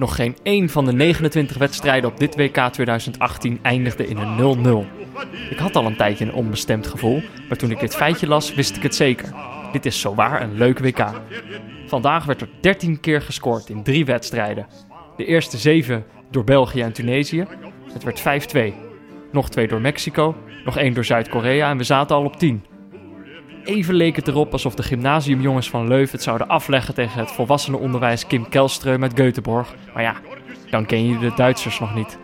Nog geen één van de 29 wedstrijden op dit WK 2018 eindigde in een 0-0. Ik had al een tijdje een onbestemd gevoel, maar toen ik dit feitje las, wist ik het zeker. Dit is zowaar een leuk WK. Vandaag werd er 13 keer gescoord in drie wedstrijden. De eerste zeven door België en Tunesië. Het werd 5-2. Nog twee door Mexico, nog één door Zuid-Korea en we zaten al op 10. Even leek het erop alsof de gymnasiumjongens van Leuven het zouden afleggen tegen het volwassenenonderwijs Kim Kelström uit Göteborg. Maar ja, dan ken je de Duitsers nog niet.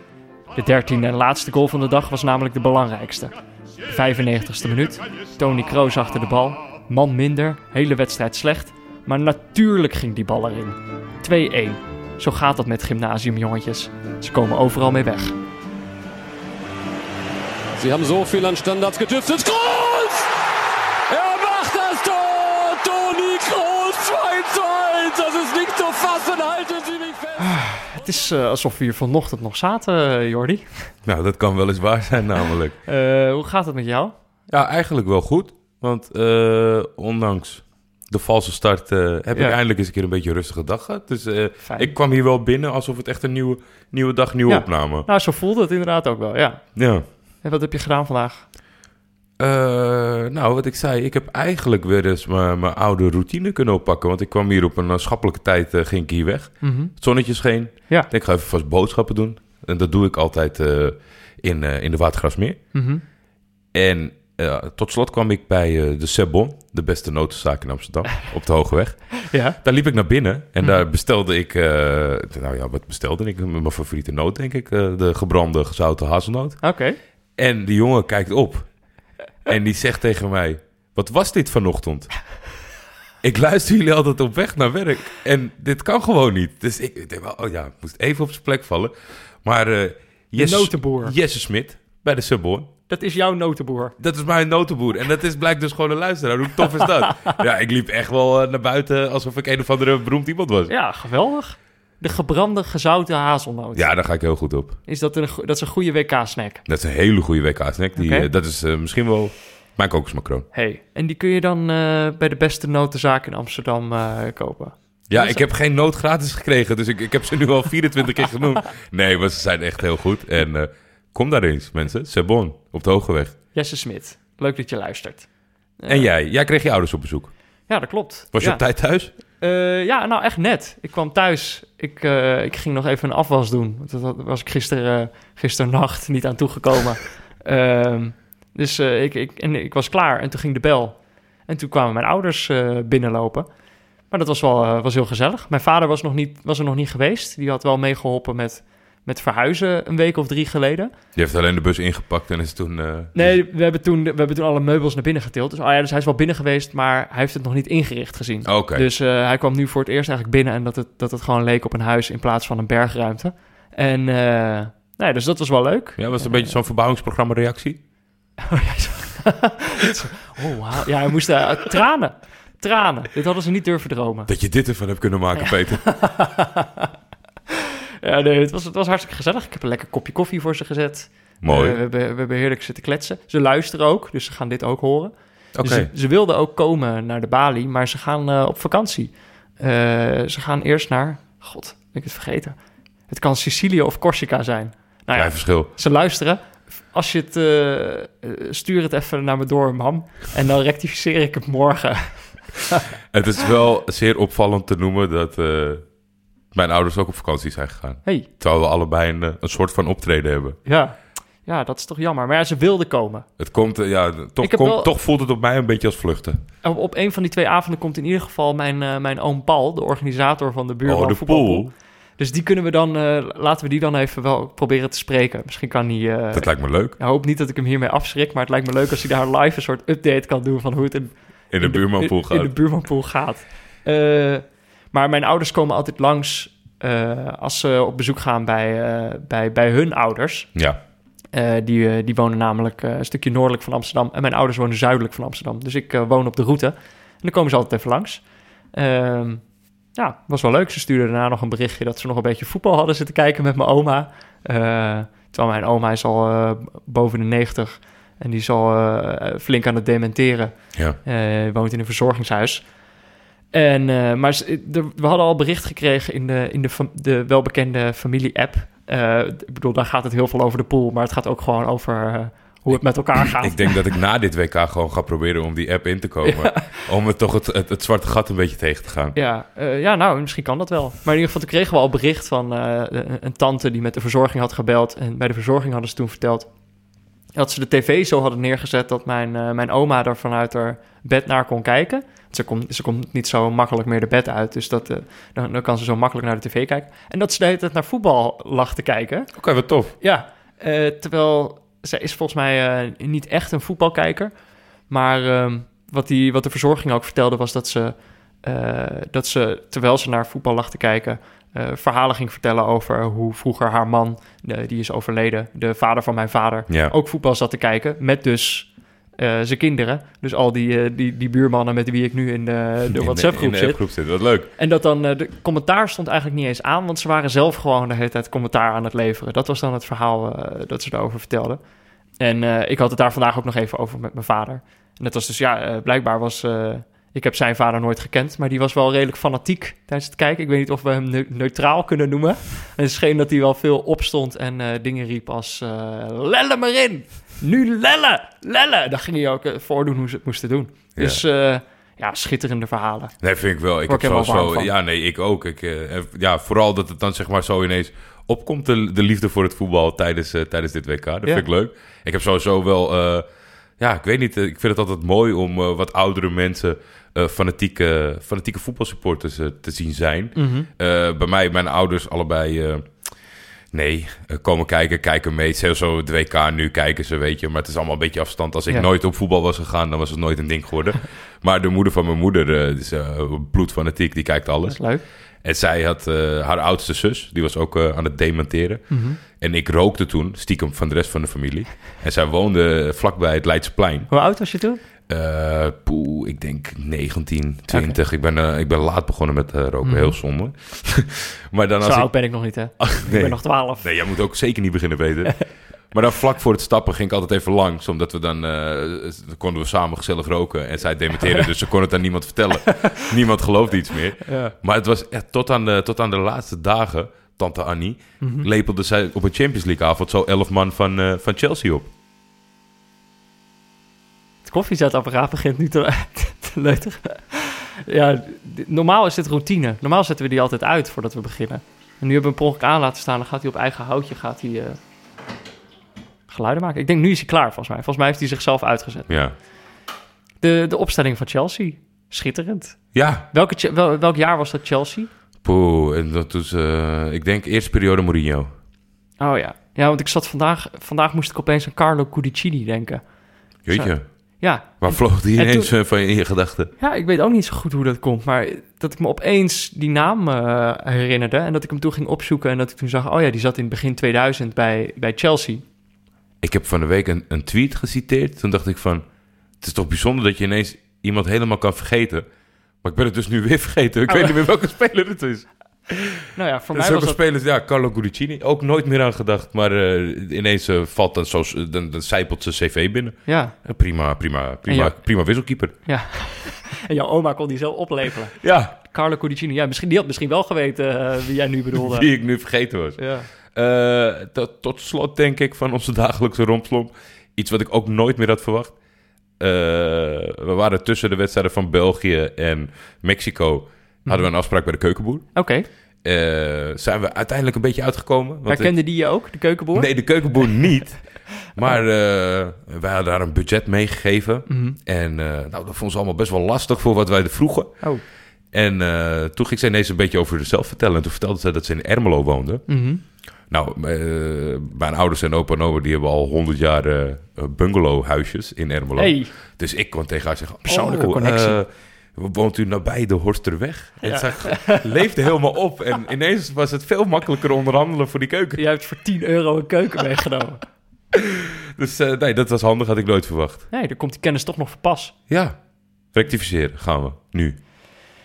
De dertiende en laatste goal van de dag was namelijk de belangrijkste. De 95ste minuut, Tony Kroos achter de bal, man minder, hele wedstrijd slecht. Maar natuurlijk ging die bal erin. 2-1. Zo gaat dat met gymnasiumjongetjes. Ze komen overal mee weg. Sie haben so viel an Standards gedüftet. Fest. Het is eh, alsof we hier vanochtend nog zaten, eh, Jordi. Nou, dat kan wel eens waar zijn namelijk. Eh, hoe gaat het met jou? Ja, eigenlijk wel goed. Want eh, ondanks de valse start eh, heb Ja. ik eindelijk eens een keer een beetje een rustige dag gehad. Dus eh, ik kwam hier wel binnen alsof het echt een nieuwe, nieuwe dag, nieuwe Ja. opname. Nou, zo voelde het inderdaad ook wel, ja. Ja. En wat heb je gedaan vandaag? Eh, nou, wat ik zei, ik heb eigenlijk weer eens mijn mijn oude routine kunnen oppakken. Want ik kwam hier op een schappelijke tijd, eh, ging ik hier weg. Mhm. Het zonnetje scheen. Ja. Ik denk, ga even vast boodschappen doen. En dat doe ik altijd eh, in, in de Watergrasmeer. Mhm. En tot slot kwam ik bij de Sebon, de beste notenzaak in Amsterdam, op de Hogeweg. Ja. Daar liep ik naar binnen en Mhm. daar bestelde ik, nou ja, wat bestelde ik? Mijn favoriete noot, denk ik, de gebrande gezouten hazelnoot. Oké. En die jongen kijkt op en die zegt tegen mij, wat was dit vanochtend? Ik luister jullie altijd op weg naar werk en dit kan gewoon niet. Dus ik, ik denk wel, oh ja, ik moest even op zijn plek vallen. Maar eh Jesse, notenboer. Jesse Smit bij de Sebon, Dat is jouw notenboer. dat is mijn notenboer. En dat is, blijkt dus gewoon een luisteraar. Hoe tof is dat? ja, ik liep echt wel eh, naar buiten alsof ik een of andere beroemd iemand was. Ja, geweldig. De gebrande gezouten hazelnoot. Ja, daar ga ik heel goed op. Is dat, een, dat is een goede WK-snack. Dat is een hele goede WK-snack. Die, eh, dat is eh, misschien wel mijn kokosmacroon. Hey, en die kun je dan eh, bij de beste notenzaak in Amsterdam kopen. Ja, ik heb geen noot gratis gekregen. Dus ik, ik heb ze nu al 24 keer genoemd. Nee, maar ze zijn echt heel goed. En kom daar eens, mensen. Sebon, op de Hogeweg. Jesse Smit, leuk dat je luistert. En jij? Jij kreeg je ouders op bezoek. Ja, dat klopt. Was je ja. op tijd thuis? Eh, ja, nou echt net. Ik kwam thuis. Ik, eh, ik ging nog even een afwas doen. Want Dat was ik gisteren, uh, gisternacht niet aan toegekomen. Ehm, dus ik, ik, en ik was klaar en toen ging de bel. En toen kwamen mijn ouders binnenlopen. Maar dat was wel was heel gezellig. Mijn vader was, nog niet, was er nog niet geweest. Die had wel meegeholpen met, met verhuizen een week of drie geleden. Die heeft alleen de bus ingepakt en is toen... eh, Nee, we hebben, toen, we hebben toen alle meubels naar binnen getild. Dus, oh ja, dus hij is wel binnen geweest, maar hij heeft het nog niet ingericht gezien. Oké. Dus eh, hij kwam nu voor het eerst eigenlijk binnen en dat het, dat het gewoon leek op een huis in plaats van een bergruimte. En eh, nee, dus dat was wel leuk. Ja, was het een beetje zo'n verbouwingsprogramma reactie? Oh, oh wauw. Ja, hij moest tranen. Tranen. Dit hadden ze niet durven dromen. Dat je dit ervan hebt kunnen maken, Peter. Ja, nee, het was, het was hartstikke gezellig. Ik heb een lekker kopje koffie voor ze gezet. Mooi. Eh, we, hebben, we hebben heerlijk zitten kletsen. Ze luisteren ook, dus ze gaan dit ook horen. Oké. Dus ze, ze wilden ook komen naar de Bali, maar ze gaan eh, op vakantie. Eh, ze gaan eerst naar... God, ben ik het vergeten. Het kan Sicilië of Corsica zijn. Nou ja, Klein verschil. ze luisteren. Als je het... stuur het even naar me door, mam. En dan rectificeer ik het morgen. Het is wel zeer opvallend te noemen dat mijn ouders ook op vakantie zijn gegaan. hey, Terwijl we allebei een, een soort van optreden hebben. ja. Ja, dat is toch jammer. Maar ja, ze wilden komen. Het komt, eh, ja, toch, wel- toch voelt het op mij een beetje als vluchten. Op, op een van die twee avonden komt in ieder geval mijn, eh, mijn oom Paul, de organisator van de buurman oh, de pool. Dus die kunnen we dan, eh, laten we die dan even wel proberen te spreken. Misschien kan hij. eh, Dat lijkt me leuk. ik hoop niet dat ik hem hiermee afschrik, maar het lijkt me leuk als hij daar live een soort update kan doen van hoe het in, In de buurmanpool gaat. in de buurmanpool gaat. Maar mijn ouders komen altijd langs eh, als ze op bezoek gaan bij, eh, bij, bij hun ouders. Ja, Eh, die, die wonen namelijk een stukje noordelijk van Amsterdam. En mijn ouders wonen zuidelijk van Amsterdam. Dus ik woon op de route. En dan komen ze altijd even langs. Ehm, ja, was wel leuk. Ze stuurden daarna nog een berichtje dat ze nog een beetje voetbal hadden zitten kijken met mijn oma. Terwijl mijn oma is al boven de 90 en die is al eh, flink aan het dementeren. ja. Woont in een verzorgingshuis. En, eh, maar we hadden al bericht gekregen in de, in de, de welbekende familie-app. Eh, ik bedoel, daar gaat het heel veel over de pool, maar het gaat ook gewoon over eh, hoe het met elkaar gaat. Ik denk dat ik na dit WK gewoon ga proberen om die app in te komen. Om het toch het, het, het zwarte gat een beetje tegen te gaan. Ja, ja, nou, misschien kan dat wel. Maar in ieder geval, toen kregen we al bericht van een- tante die met de verzorging had gebeld. En bij de verzorging hadden ze toen verteld dat ze de tv zo hadden neergezet dat mijn, mijn oma er vanuit haar bed naar kon kijken. Ze komt, ze komt niet zo makkelijk meer de bed uit, dus dat, eh, dan, dan kan ze zo makkelijk naar de tv kijken. En dat ze de hele tijd naar voetbal lag te kijken. Oké, wat tof. Ja, eh, terwijl zij is volgens mij eh, niet echt een voetbalkijker. Maar ehm, wat, die, wat de verzorging ook vertelde was dat ze, dat ze terwijl ze naar voetbal lag te kijken, verhalen ging vertellen over hoe vroeger haar man, die is overleden, de vader van mijn vader, Ja. ook voetbal zat te kijken. Met dus eh, zijn kinderen. Dus al die, eh, die, die buurmannen met wie ik nu in de, de WhatsApp-groep zit. zit. Wat leuk. En dat dan, eh, de commentaar stond eigenlijk niet eens aan, want ze waren zelf gewoon de hele tijd commentaar aan het leveren. Dat was dan het verhaal eh, dat ze daarover vertelden. En eh, ik had het daar vandaag ook nog even over met mijn vader. En dat was dus, ja, eh, blijkbaar was, eh, ik heb zijn vader nooit gekend, maar die was wel redelijk fanatiek tijdens het kijken. Ik weet niet of we hem neu- neutraal kunnen noemen. En het scheen dat hij wel veel opstond en eh, dingen riep als, eh lelle maar in! Nu lelle! Lelle! Dan ging hij ook eh, voordoen hoe ze het moesten doen. Ja. Dus eh, ja, schitterende verhalen. Nee, vind ik wel. Ik Word heb helemaal zo, van. ja, nee, ik ook. Ik, eh, ja, vooral dat het dan zeg maar zo ineens opkomt, de, de liefde voor het voetbal tijdens, eh, tijdens dit WK. Dat Ja. vind ik leuk. Ik heb sowieso wel, ja, ik weet niet, ik vind het altijd mooi om wat oudere mensen fanatieke, fanatieke voetbalsupporters te zien zijn. Mhm. Bij mij, mijn ouders allebei, nee, eh, komen kijken, kijken mee. Het is heel zo, het WK nu kijken ze, weet je. Maar het is allemaal een beetje afstand. Als ik Ja. nooit op voetbal was gegaan, dan was het nooit een ding geworden. maar de moeder van mijn moeder, eh, is uh, bloedfanatiek, die kijkt Dat alles. is leuk. En zij had eh, haar oudste zus, die was ook eh, aan het dementeren. Mhm. En ik rookte toen, stiekem van de rest van de familie. En zij woonde vlakbij het Leidseplein. Hoe oud was je toen? Eh poeh, ik denk 19, 20. Ik, ben, eh, ik ben laat begonnen met eh, roken, Mhm. heel zonde. maar dan Zo als ik... oud ben ik nog niet, hè? Ach, Ik ben nog 12. Nee, jij moet ook zeker niet beginnen weten. maar dan vlak voor het stappen ging ik altijd even langs. Omdat we dan, dan konden we samen gezellig roken. En zij dementeerde, dus ze kon het aan niemand vertellen. niemand geloofde iets meer. Ja. Maar het was echt tot aan de, tot aan de laatste dagen, tante Annie... Mhm. lepelde zij op een Champions League avond zo elf man van, van Chelsea op. Koffiezetapparaat begint nu te, te leuteren. Ja, normaal is dit routine. Normaal zetten we die altijd uit voordat we beginnen. En nu hebben we hem per aan laten staan. Dan gaat hij op eigen houtje gaat hij, eh, geluiden maken. Ik denk, nu is hij klaar volgens mij. Volgens mij heeft hij zichzelf uitgezet. Ja. De, de opstelling van Chelsea. Schitterend. Ja, Welke, wel- welk jaar was dat Chelsea? poeh. En dat was, eh, ik denk, eerste periode Mourinho. Oh ja. Ja, want ik zat vandaag... Vandaag moest ik opeens aan Carlo Cudicini denken. Jeetje, Ja, waar vloog die en ineens van in je gedachten? Ja, ik weet ook niet zo goed hoe dat komt. Maar dat ik me opeens die naam eh, herinnerde. En dat ik hem toen ging opzoeken. En dat ik toen zag, oh ja, die zat in begin 2000 bij, bij Chelsea. Ik heb van de week een, een tweet geciteerd. Toen dacht ik van, het is toch bijzonder dat je ineens iemand helemaal kan vergeten. Maar ik ben het dus nu weer vergeten. Ik Oh. weet niet meer welke speler het is. Nou ja, voor Er mij was dat... ja, Carlo Gudicini, ook nooit meer aan gedacht. Maar eh, ineens eh, valt dan zo, dan, dan zijpelt zijn cv binnen. Ja, Eh, prima, prima, prima, prima wisselkeeper. ja. en jouw oma kon die zo oplepelen. Ja, Carlo Cudicini. Ja, misschien, die had misschien wel geweten wie jij nu bedoelde. die ik nu vergeten was. Ja. Tot, tot slot denk ik van onze dagelijkse rompslomp. Iets wat ik ook nooit meer had verwacht. We waren tussen de wedstrijden van België en Mexico. Hadden we een afspraak bij de keukenboer. Oké. Eh, zijn we uiteindelijk een beetje uitgekomen. Want Herkende die je ook, de keukenboer? Nee, de keukenboer niet. Maar eh, wij hadden daar een budget meegegeven. Mhm. En eh, nou, dat vonden ze allemaal best wel lastig voor wat wij er vroegen. Oh. En toen ging ze ineens een beetje over zichzelf vertellen. En toen vertelde ze dat ze in Ermelo woonde. Mhm. Nou, eh, mijn ouders en opa en oma, die hebben al honderd jaar bungalowhuisjes in Ermelo. Hey. Dus ik kon tegen haar zeggen... Persoonlijke oh, connectie. Woont u nabij de Horsterweg? En Ja. zij leefde helemaal op. En ineens was het veel makkelijker onderhandelen voor die keuken. Jij hebt voor 10 euro een keuken meegenomen. Dus eh, nee, dat was handig, had ik nooit verwacht. Nee, dan komt die kennis toch nog voor pas. Ja, rectificeren gaan we, nu.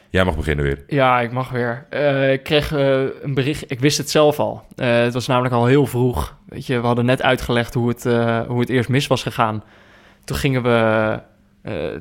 Jij mag beginnen weer. Ja, ik mag weer. Eh, ik kreeg eh, een bericht. Ik wist het zelf al. Eh, het was namelijk al heel vroeg. Weet je, we hadden net uitgelegd hoe het, eh, hoe het eerst mis was gegaan. Toen gingen we,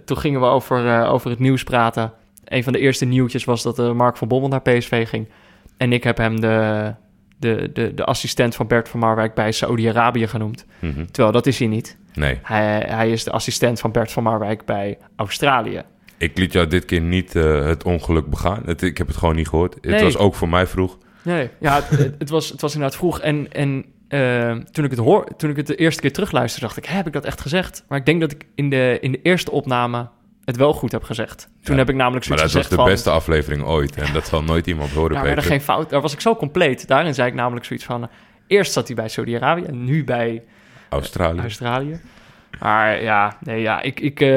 toen gingen we over, eh, over het nieuws praten. een van de eerste nieuwtjes was dat eh, Mark van Bommel naar PSV ging. En ik heb hem de, de, de, de assistent van Bert van Marwijk bij Saoedi-Arabië genoemd. Mhm. Terwijl dat is hij niet. Nee, Hij, hij is de assistent van Bert van Marwijk bij Australië. ik liet jou dit keer niet eh, het ongeluk begaan. Het, ik heb het gewoon niet gehoord. Het Nee. was ook voor mij vroeg. Nee, ja, het, het- het, was, het was inderdaad vroeg. En, en eh, toen, ik het hoor, toen ik het de eerste keer terugluisterde, dacht ik, "Hè, heb ik dat echt gezegd? Maar ik denk dat ik in de, in de eerste opname het wel goed heb gezegd. Toen Ja, heb ik namelijk Maar zoiets dat was gezegd de van... beste aflevering ooit. En dat zal nooit iemand horen, maar er Peter. geen fout. Daar was ik zo compleet. Daarin zei ik namelijk zoiets van... eh, eerst zat hij bij Saudi-Arabië en nu bij Australië. Australië. Maar ja, nee, ja ik, ik, eh,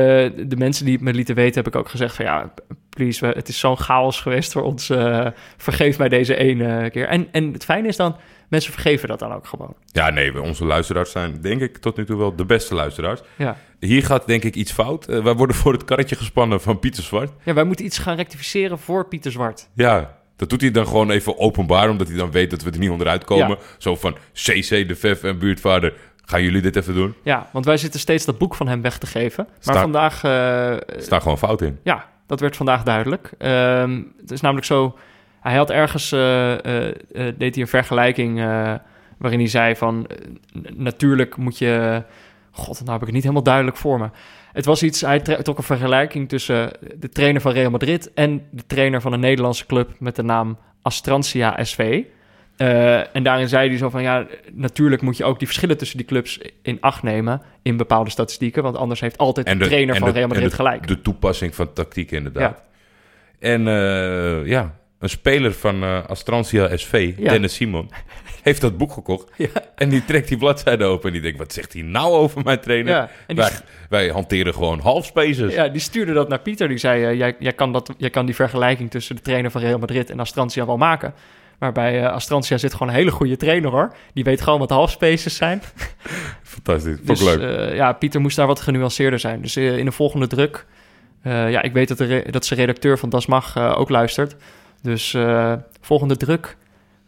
de mensen die het me lieten weten, heb ik ook gezegd van ja, please, we- het is zo'n chaos geweest voor ons. eh, vergeef mij deze ene keer. En, en het fijne is dan, mensen vergeven dat dan ook gewoon. Ja, nee, onze luisteraars zijn denk ik tot nu toe wel de beste luisteraars. Ja. Hier gaat denk ik iets fout. Eh, wij worden voor het karretje gespannen van Pieter Zwart. ja, wij moeten iets gaan rectificeren voor Pieter Zwart. Ja, dat doet hij dan gewoon even openbaar, omdat hij dan weet dat we er niet onderuit komen. Ja. Zo van CC, de VEF en buurtvader, gaan jullie dit even doen? Ja, want wij zitten steeds dat boek van hem weg te geven. Maar Sta- vandaag, Er staat gewoon fout in. Ja, dat werd vandaag duidelijk. Ehm, het is namelijk zo... Hij had ergens... eh, eh, eh, deed hij een vergelijking... waarin hij zei van... natuurlijk moet je... God, nou heb ik het niet helemaal duidelijk voor me. Het was iets... Hij trok een vergelijking tussen de trainer van Real Madrid... en de trainer van een Nederlandse club... met de naam Astrantia SV... En daarin zei hij zo van ja, natuurlijk moet je ook die verschillen tussen die clubs in acht nemen in bepaalde statistieken, want anders heeft altijd de, trainer en van de- Real Madrid de- gelijk. De toepassing van tactiek inderdaad. En ja, een speler van eh Astrantia SV, Ja. Dennis Simon, heeft dat boek gekocht. Ja. En die trekt die bladzijde open en die denkt, wat zegt hij nou over mijn trainer? Ja, en wij, wij hanteren gewoon half spaces. ja, die stuurde dat naar Pieter. Die zei, eh, jij, jij, kan dat, jij kan die vergelijking tussen de trainer van Real Madrid en Astrantia wel maken. Maar bij eh, Astrantia zit gewoon een hele goede trainer hoor. Die weet gewoon wat halfspaces zijn. Fantastisch, vond Dus ik leuk. ja, Pieter moest daar wat genuanceerder zijn. Dus in de volgende druk... ja, ik weet dat, de dat zijn redacteur van Das Mag ook luistert. Dus eh, volgende druk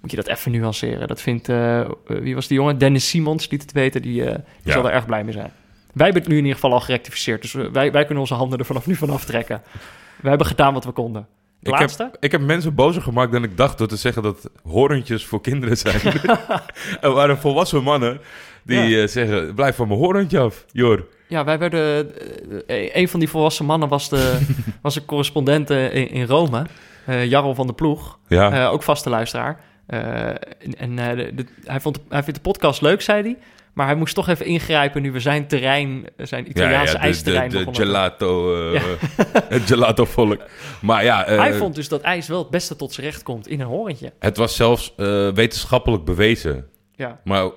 moet je dat even nuanceren. Dat vindt... eh, wie was die jongen? Dennis Simons liet het weten. Die, eh, die Ja. zal er erg blij mee zijn. Wij hebben het nu in ieder geval al gerectificeerd. Dus we- wij, wij kunnen onze handen er vanaf nu van aftrekken. Wij hebben gedaan wat we konden. De Ik laatste? heb, ik heb mensen bozer gemaakt dan ik dacht door te zeggen dat horentjes voor kinderen zijn. er waren volwassen mannen die zeggen, blijf van mijn horentje af, Jor. Ja, wij werden... een van die volwassen mannen was, de, was een correspondent in, in Rome. Eh Jarl van de Ploeg. Ja, Eh, ook vaste luisteraar. Eh, en en de- de- hij, vond, hij vindt de podcast leuk, zei hij. Maar hij moest toch even ingrijpen nu we zijn terrein, zijn ja, Italiaanse ja, de, ijsterrein de, gelato, eh, het gelato volk. Maar ja, Hij vond dus dat ijs wel het beste tot zijn recht komt in een horentje. het was zelfs wetenschappelijk bewezen. Ja. Maar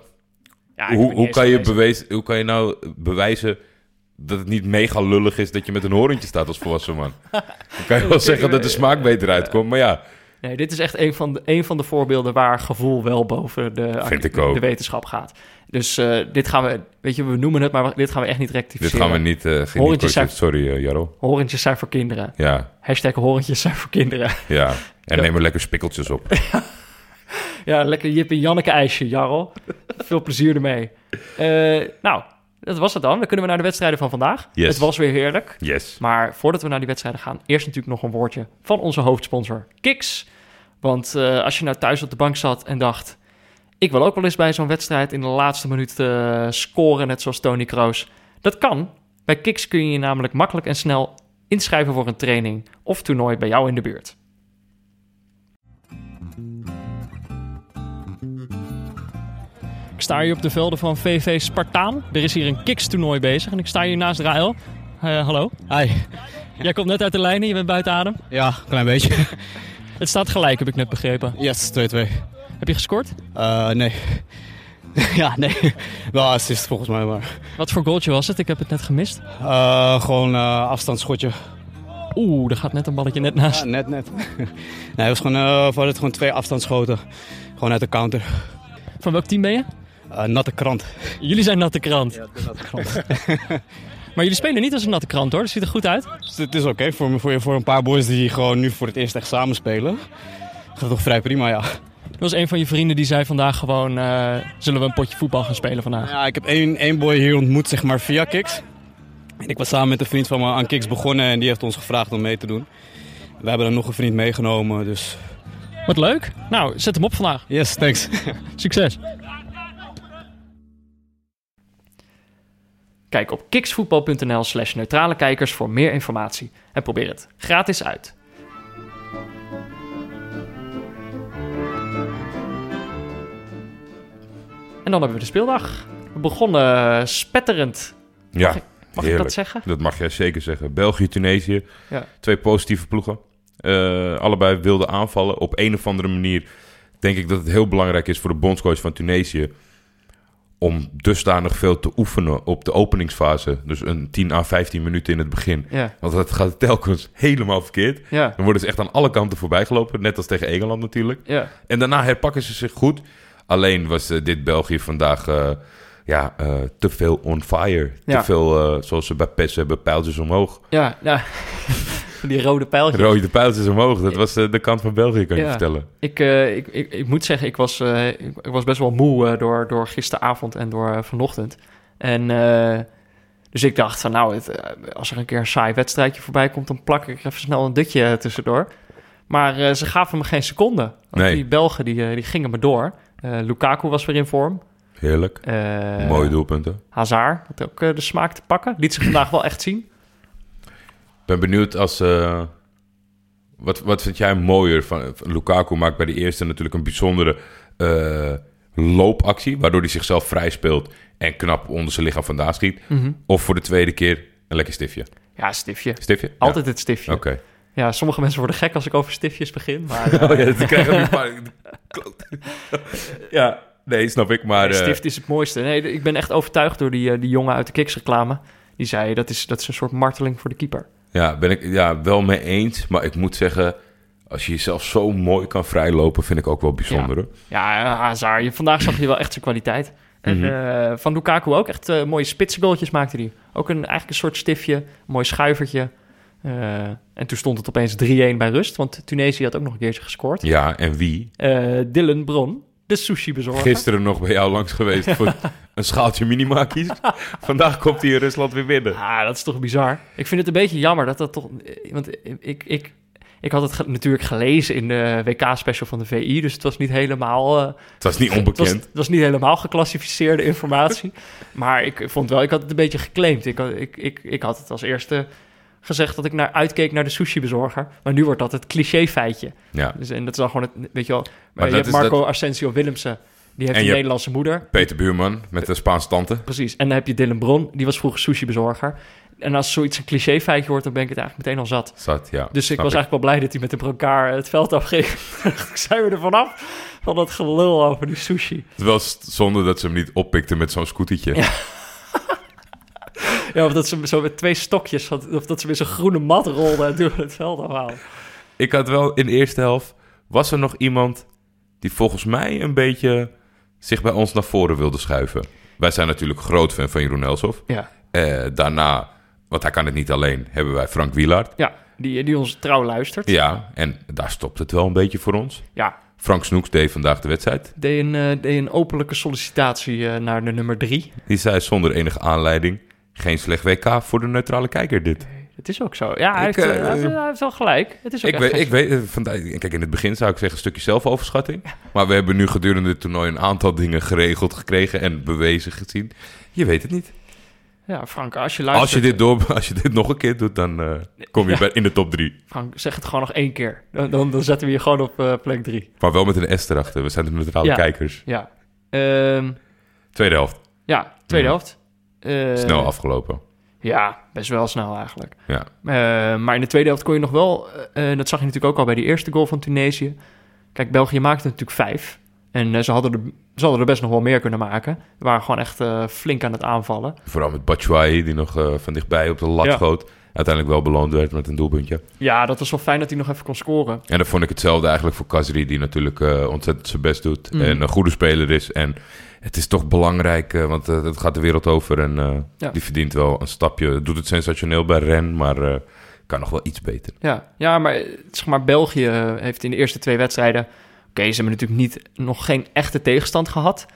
ja hoe, hoe, kan je bewezen, hoe kan je nou bewijzen dat het niet mega lullig is dat je met een horentje staat als volwassen man? Dan kan je wel zeggen dat de smaak beter uitkomt, maar ja. Nee, dit is echt een van, de, een van de voorbeelden waar gevoel wel boven de, de, wetenschap gaat. Dus eh, dit gaan we, weet je, we noemen het, maar dit gaan we echt niet Dit rectificeren. gaan we niet, geen niet Horentjes zijn- corrigeren. Sorry, eh, Jarro. Horentjes zijn voor kinderen. Ja, Hashtag horentjes zijn voor kinderen. ja. En Ja. neem er lekker spikkeltjes op. Ja, lekker Jip en Janneke ijsje, Jarl. Veel plezier ermee. Nou, dat was het dan. Dan kunnen we naar de wedstrijden van vandaag. Yes. Het was weer heerlijk. Yes. Maar voordat we naar die wedstrijden gaan, eerst natuurlijk nog een woordje van onze hoofdsponsor Kiks. Want eh, als je nou thuis op de bank zat en dacht... ik wil ook wel eens bij zo'n wedstrijd in de laatste minuut eh, scoren... net zoals Tony Kroos. Dat kan. Bij Kiks kun je je namelijk makkelijk en snel inschrijven voor een training... of toernooi bij jou in de buurt. Sta hier op de velden van VV Spartaan. Er is hier een Kiks-toernooi bezig en ik sta hier naast Raël. Eh, hallo. Hi. Jij komt net uit de lijnen, je bent buiten adem. Ja, klein beetje. Het staat gelijk, heb ik net begrepen. Yes, 2-2. Heb je gescoord? Eh, nee. ja, nee. Wel assist volgens mij, maar... Wat voor goaltje was het? Ik heb het net gemist. Eh, gewoon afstandsschotje. Oeh, er gaat net een balletje net naast. Ja, net, net. nee, het was gewoon, we hadden het gewoon twee afstandsschoten. Gewoon uit de counter. Van welk team ben je? Eh, natte krant. Jullie zijn natte krant. Ja, de natte krant. Maar jullie spelen niet als een natte krant hoor. Dat ziet er goed uit. Dus het is oké voor, voor, voor een paar boys die gewoon nu voor het eerst echt samen spelen. Gaat het toch vrij prima, ja. Er was een van je vrienden die zei vandaag gewoon... eh, zullen we een potje voetbal gaan spelen vandaag? Ja, ik heb één, één boy hier ontmoet, zeg maar, via Kiks. En ik was samen met een vriend van me aan Kiks begonnen en die heeft ons gevraagd om mee te doen. We hebben er nog een vriend meegenomen, dus Wat leuk. Nou, zet hem op vandaag. yes, thanks. Succes. Kijk op kiksvoetbal.nl slash neutrale kijkers voor meer informatie. En probeer het gratis uit. En dan hebben we de speeldag. We begonnen spetterend. Ja, Mag ik heerlijk. dat zeggen? Dat mag jij zeker zeggen. België, Tunesië. Ja. Twee positieve ploegen. Eh, allebei wilden aanvallen. Op een of andere manier denk ik dat het heel belangrijk is voor de bondscoach van Tunesië... om dusdanig veel te oefenen op de openingsfase. Dus een 10 à 15 minuten in het begin. Ja, Want dat gaat telkens helemaal verkeerd. ja, Dan worden ze echt aan alle kanten voorbij gelopen. Net als tegen Engeland natuurlijk. ja. En daarna herpakken ze zich goed. Alleen was eh, dit België vandaag eh, ja, eh, te veel on fire. Te veel, zoals ze bij PES hebben, pijltjes omhoog. Ja, ja. Van die rode pijltjes. Rode pijltjes omhoog. Dat was eh, de kant van België, kan je vertellen. Ik, eh, ik, ik, ik moet zeggen, ik was, eh, ik, ik was best wel moe door, door gisteravond en door vanochtend. En dus ik dacht van nou, het, als er een keer een saai wedstrijdje voorbij komt, dan plak ik even snel een dutje tussendoor. Maar ze gaven me geen seconde. Want Nee. Die Belgen die, die gingen me door. Lukaku was weer in vorm. Heerlijk. Mooie doelpunten. Hazard had ook de smaak te pakken. Liet zich vandaag wel echt zien. Ben benieuwd als... eh, wat, wat vind jij mooier van, Lukaku maakt bij de eerste natuurlijk een bijzondere eh, loopactie... waardoor hij zichzelf vrij speelt en knap onder zijn lichaam vandaan schiet. Mhm. Of voor de tweede keer een lekker stiftje. Ja, stiftje. Stiftje? Altijd het stiftje. Oké. Ja, sommige mensen worden gek als ik over stiftjes begin. Maar eh, Oh ja, dat krijgen we een paar... ja, nee, snap ik. Maar Nee, eh, Stift is het mooiste. Nee, ik ben echt overtuigd door die, eh, die jongen uit de Kiks-reclame. Die zei, dat is, dat is een soort marteling voor de keeper. Ja, ben ik ja, wel mee eens. Maar ik moet zeggen, als je jezelf zo mooi kan vrijlopen, vind ik ook wel bijzonder. hoor. Ja, eh, Hazard. je- Vandaag zag je wel echt zijn kwaliteit. En Mhm. eh, van Lukaku ook echt eh, mooie spitsgoaltjes maakte hij. Ook een, eigenlijk een soort stiftje, een mooi schuivertje. En toen stond het opeens 3-1 bij rust. Want Tunesië had ook nog een keertje gescoord. Ja, en wie? Dylan Bron, de sushi-bezorger. Gisteren nog bij jou langs geweest voor een schaaltje minimakies. Vandaag komt hij in Rusland weer binnen. Ah, dat is toch bizar. Ik vind het een beetje jammer dat dat toch... Want ik, ik, ik had het ge- natuurlijk gelezen in de WK-special van de VI, dus het was niet helemaal... eh, Het was niet het, was, onbekend. het was niet helemaal geclassificeerde informatie. maar ik vond wel, ik had het een beetje geclaimd. Ik, ik, ik, ik had het als eerste gezegd dat ik naar uitkeek naar de sushi-bezorger. Maar nu wordt dat het cliché-feitje. Ja. Dus, en dat is dan gewoon, het, weet je wel... Maar je hebt Marco dat- Asensio Willemsen, die heeft En een Nederlandse moeder. Peter Buurman met de Spaanse tante. Precies. En dan heb je Dylan Bron, die was vroeger sushi-bezorger. En als zoiets een cliché-feitje wordt, dan ben ik het eigenlijk meteen al zat. Zat, ja. Dus ik was eigenlijk wel blij dat hij met de elkaar het veld afging. Zijn we er vanaf van dat gelul over die sushi. Het was zonde dat ze hem niet oppikte met zo'n scootertje. Ja. Ja, of dat ze zo met twee stokjes, had, of dat ze weer zo'n groene mat rolden en toen het veld afhaalden. Ik had wel in de eerste helft... Was er nog iemand die volgens mij een beetje zich bij ons naar voren wilde schuiven? Wij zijn natuurlijk groot fan van Jeroen Elshoff. Ja, Eh, daarna, want hij kan het niet alleen, hebben wij Frank Wielaert. ja die, die ons trouw luistert. Ja, en daar stopt het wel een beetje voor ons. Ja, Frank Snoeks deed vandaag de wedstrijd. deed een, eh, deed een openlijke sollicitatie eh, naar de nummer drie. Die zei zonder enige aanleiding... geen slecht WK voor de neutrale kijker dit. Het is ook zo. Ja, hij, Ik, heeft, eh, eh, hij heeft, hij heeft wel gelijk. Het is ook Ik weet, ik weet, eh, vandaag, kijk, in het begin zou ik zeggen een stukje zelfoverschatting. Maar we hebben nu gedurende het toernooi een aantal dingen geregeld gekregen en bewezen gezien. Je weet het niet. Ja, Frank, als je luistert... Als je dit, door, als je dit nog een keer doet, dan eh, kom je Ja. bij, in de top drie. Frank, zeg het gewoon nog één keer. Dan, dan, dan zetten we je gewoon op eh, plek drie. Maar wel met een S erachter. We zijn de neutrale Ja. kijkers. Ja. Ehm, Tweede helft. ja, tweede Ja. helft. Eh, Snel afgelopen. Ja, best wel snel eigenlijk. Ja. Eh, maar in de tweede helft kon je nog wel... eh, dat zag je natuurlijk ook al bij die eerste goal van Tunesië. Kijk, België maakte natuurlijk vijf. En ze, hadden er, ze hadden er best nog wel meer kunnen maken. Waren gewoon echt flink aan het aanvallen. Vooral met Batshuayi, die nog van dichtbij op de lat Ja. schoot. Uiteindelijk wel beloond werd met een doelpuntje. Ja, dat was wel fijn dat hij nog even kon scoren. En dan vond ik hetzelfde eigenlijk voor Kazri, die natuurlijk ontzettend zijn best doet. Mm. En een goede speler is. En het is toch belangrijk, eh, want eh, het gaat de wereld over. En eh, Ja. die verdient wel een stapje. Doet het sensationeel bij Ren, maar kan nog wel iets beter. Ja, ja maar, zeg maar België heeft in de eerste twee wedstrijden... Oké, ze hebben natuurlijk niet, nog geen echte tegenstand gehad.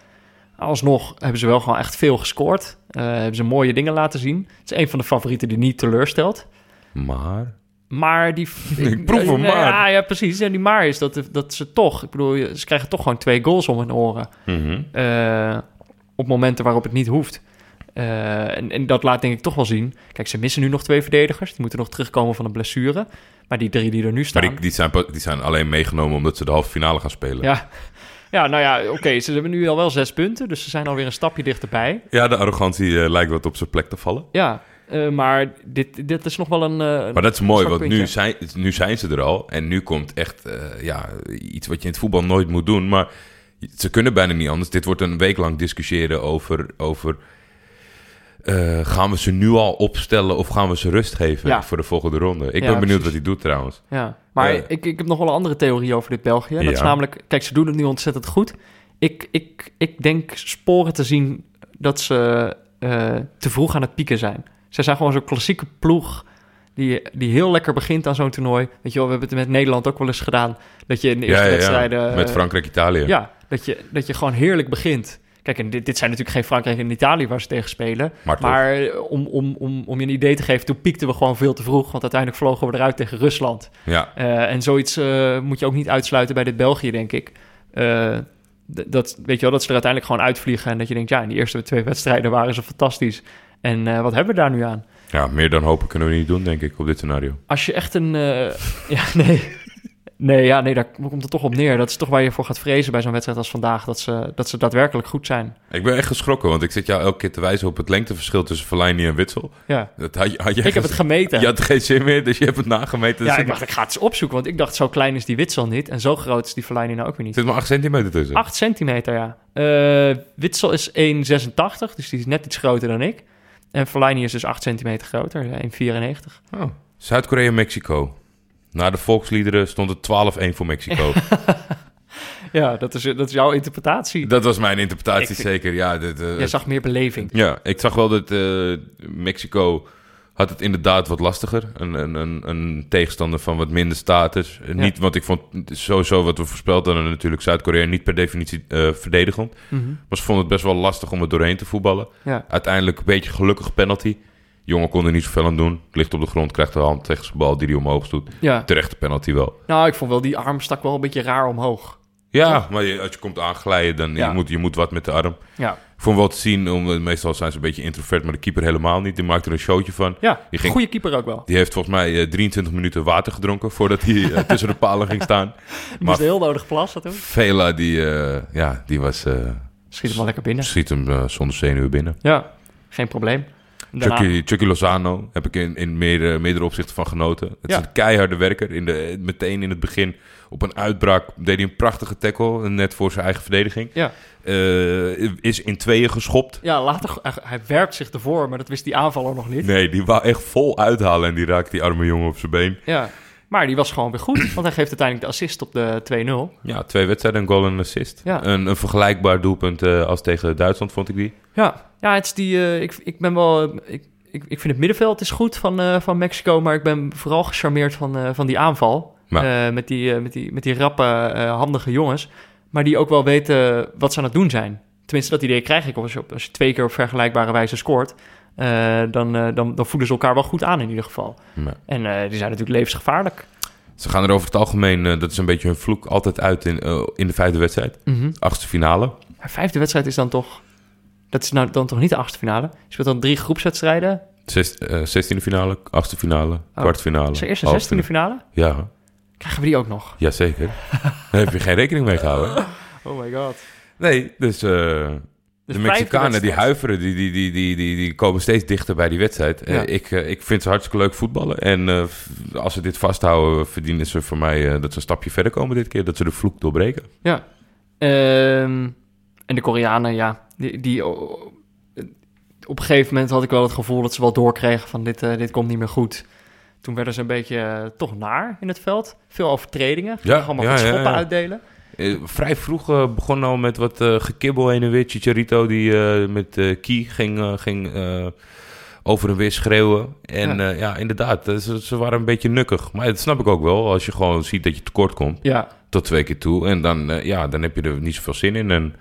Alsnog hebben ze wel gewoon echt veel gescoord. Hebben ze mooie dingen laten zien. Het is een van de favorieten die niet teleurstelt. Maar Maar die... Ik proef maar. Ja, ja, precies. En die maar is dat, dat ze toch... Ik bedoel, ze krijgen toch gewoon twee goals om hun oren. Mhm. eh, op momenten waarop het niet hoeft. Eh, en, en dat laat denk ik toch wel zien. Kijk, ze missen nu nog twee verdedigers. Die moeten nog terugkomen van een blessure. Maar die drie die er nu staan... Maar die, die, zijn, die zijn alleen meegenomen omdat ze de halve finale gaan spelen. Ja, ja nou ja, oké. ze hebben nu al wel zes punten. Dus ze zijn alweer een stapje dichterbij. Ja, de arrogantie eh, lijkt wat op zijn plek te vallen. Ja, eh, maar dit, dit is nog wel een... eh, Maar dat is mooi, want nu zijn, nu zijn ze er al. En nu komt echt eh, ja, iets wat je in het voetbal nooit moet doen. Maar ze kunnen bijna niet anders. Dit wordt een week lang discussiëren over... over gaan we ze nu al opstellen of gaan we ze rust geven Ja. voor de volgende ronde? Ik Ja, ben benieuwd precies. wat hij doet trouwens. Ja, maar ik, ik heb nog wel een andere theorie over dit België. Dat is namelijk, kijk, ze doen het nu ontzettend goed. Ik, ik, ik denk sporen te zien dat ze te vroeg aan het pieken zijn. Ze zijn gewoon zo'n klassieke ploeg die, die heel lekker begint aan zo'n toernooi. Weet je wel, we hebben het met Nederland ook wel eens gedaan. Dat je in de eerste Ja, ja, ja. wedstrijden... Met eh, Frankrijk-Italië. Ja, dat je, dat je gewoon heerlijk begint. Kijk, en dit, dit zijn natuurlijk geen Frankrijk en Italië waar ze tegen spelen. Maar eh, om, om, om, om je een idee te geven, toen piekten we gewoon veel te vroeg. Want uiteindelijk vlogen we eruit tegen Rusland. Ja. Eh, en zoiets moet je ook niet uitsluiten bij dit België, denk ik. Dat, weet je wel, dat ze er uiteindelijk gewoon uitvliegen. En dat je denkt, ja, in die eerste twee wedstrijden waren ze fantastisch. En eh, wat hebben we daar nu aan? ja, meer dan hopen kunnen we niet doen, denk ik, op dit scenario. Als je echt een... eh, ja, nee. Nee, ja, nee, daar komt het toch op neer. Dat is toch waar je voor gaat vrezen bij zo'n wedstrijd als vandaag. Dat ze, dat ze daadwerkelijk goed zijn. Ik ben echt geschrokken, want ik zit jou elke keer te wijzen op het lengteverschil tussen Verlijnie en Witsel. Ja. Dat had, je- had Ik heb het gemeten. Je had geen zin meer, dus je hebt het nagemeten. Ja, zit ik dacht, ik ga het eens opzoeken. Want ik dacht, zo klein is die Witsel niet. En zo groot is die Verlijning nou ook weer Er niet. zit maar 8 centimeter tussen. 8 centimeter, ja. Eh, Witsel is 1,86. Dus die is net iets groter dan ik. En Verlijning is dus 8 centimeter groter. 1,94. Oh. Zuid-Korea-Mexico. Na de volksliederen stond het 12-1 voor Mexico. Ja, dat is, dat is jouw interpretatie. dat was mijn interpretatie Ik zeker. Ja, dit, eh, Jij zag meer beleving. ja, ik zag wel dat eh, Mexico had het inderdaad wat lastiger. Een, een, een, een tegenstander van wat minder status. Niet, want ik vond sowieso wat we voorspeld hadden natuurlijk Zuid-Korea niet per definitie eh, verdedigend. Mhm. Maar ze vonden het best wel lastig om er doorheen te voetballen. Ja. Uiteindelijk een beetje gelukkig penalty. Jongen kon er niet zoveel aan doen. Ligt op de grond, krijgt de hand tegen zijn bal die hij omhoog doet. ja. Terechte penalty wel. Nou, ik vond wel die arm stak wel een beetje raar omhoog. Ja, maar als je komt aanglijden, dan Ja. je moet je moet wat met de arm. Ja, vond wel te zien, om, meestal zijn ze een beetje introvert, maar de keeper helemaal niet. Die maakte er een showtje van. ja. Die ging- goede keeper ook wel. Die heeft volgens mij eh, 23 minuten water gedronken voordat hij eh, tussen de palen ging staan. Maar moest heel nodig plassen toen. Vela, die, eh, ja, die was, eh, Schiet hem wel lekker binnen. schiet hem eh, zonder zenuwen binnen. Ja, geen probleem. Daarna- Chucky, Chucky Lozano heb ik in, in meerdere, meerdere opzichten van genoten. Het Ja. is een keiharde werker. In de, meteen in het begin op een uitbraak deed hij een prachtige tackle. Net voor zijn eigen verdediging. Ja. Eh, is in tweeën geschopt. Ja, later, hij, hij werpt zich ervoor, maar dat wist die aanvaller nog niet. Nee, die wou echt vol uithalen. En die raakt die arme jongen op zijn been. Ja, maar die was gewoon weer goed, want hij geeft uiteindelijk de assist op de 2-0. Ja, twee wedstrijden, een goal en een assist. Ja. Een, een vergelijkbaar doelpunt eh, als tegen Duitsland vond ik die. Ja, ja het is die, eh, ik, ik ben wel, eh, ik, ik, ik vind het middenveld is goed van, eh, van Mexico, maar ik ben vooral gecharmeerd van, van die aanval. Met, die, met, die, met die rappe, handige jongens, maar die ook wel weten wat ze aan het doen zijn. Tenminste, dat idee krijg ik als je, als je twee keer op vergelijkbare wijze scoort. dan, dan, dan voelen ze elkaar wel goed aan in ieder geval. En die zijn natuurlijk levensgevaarlijk. Ze gaan er over het algemeen, dat is een beetje hun vloek, altijd uit in, in de vijfde wedstrijd. Achtste finale. Maar vijfde wedstrijd is dan toch... Dat is nou dan toch niet de achtste finale? Je speelt dan drie groepswedstrijden. Zes, eh, zestiende finale, achtste finale, kwartfinale. Is er eerst een zestiende finale? Ja, Krijgen we die ook nog? jazeker. Daar heb je geen rekening mee gehouden. Oh my god. Nee, dus, eh, de vijfde Mexicanen die huiveren, die, die, die, die, die, die komen steeds dichter bij die wedstrijd. Eh, Ja. ik, ik vind ze hartstikke leuk voetballen. En als ze dit vasthouden, verdienen ze voor mij dat ze een stapje verder komen dit keer. Dat ze de vloek doorbreken. Ja. Ehm, en de Koreanen, ja. Die, die, oh, op een gegeven moment had ik wel het gevoel dat ze wel doorkregen van dit, eh, dit komt niet meer goed. Toen werden ze een beetje eh, toch naar in het veld. Veel overtredingen. Ja, allemaal ja, schoppen uitdelen. Eh, vrij vroeg eh, begon al met wat gekibbel heen en weer. Chicharito die met eh Kie ging, ging over en weer schreeuwen. En Ja. ja, inderdaad, ze, ze waren een beetje nukkig. Maar dat snap ik ook wel, als je gewoon ziet dat je tekort komt. Ja, Tot twee keer toe. En dan, ja, dan heb je er niet zoveel zin in. En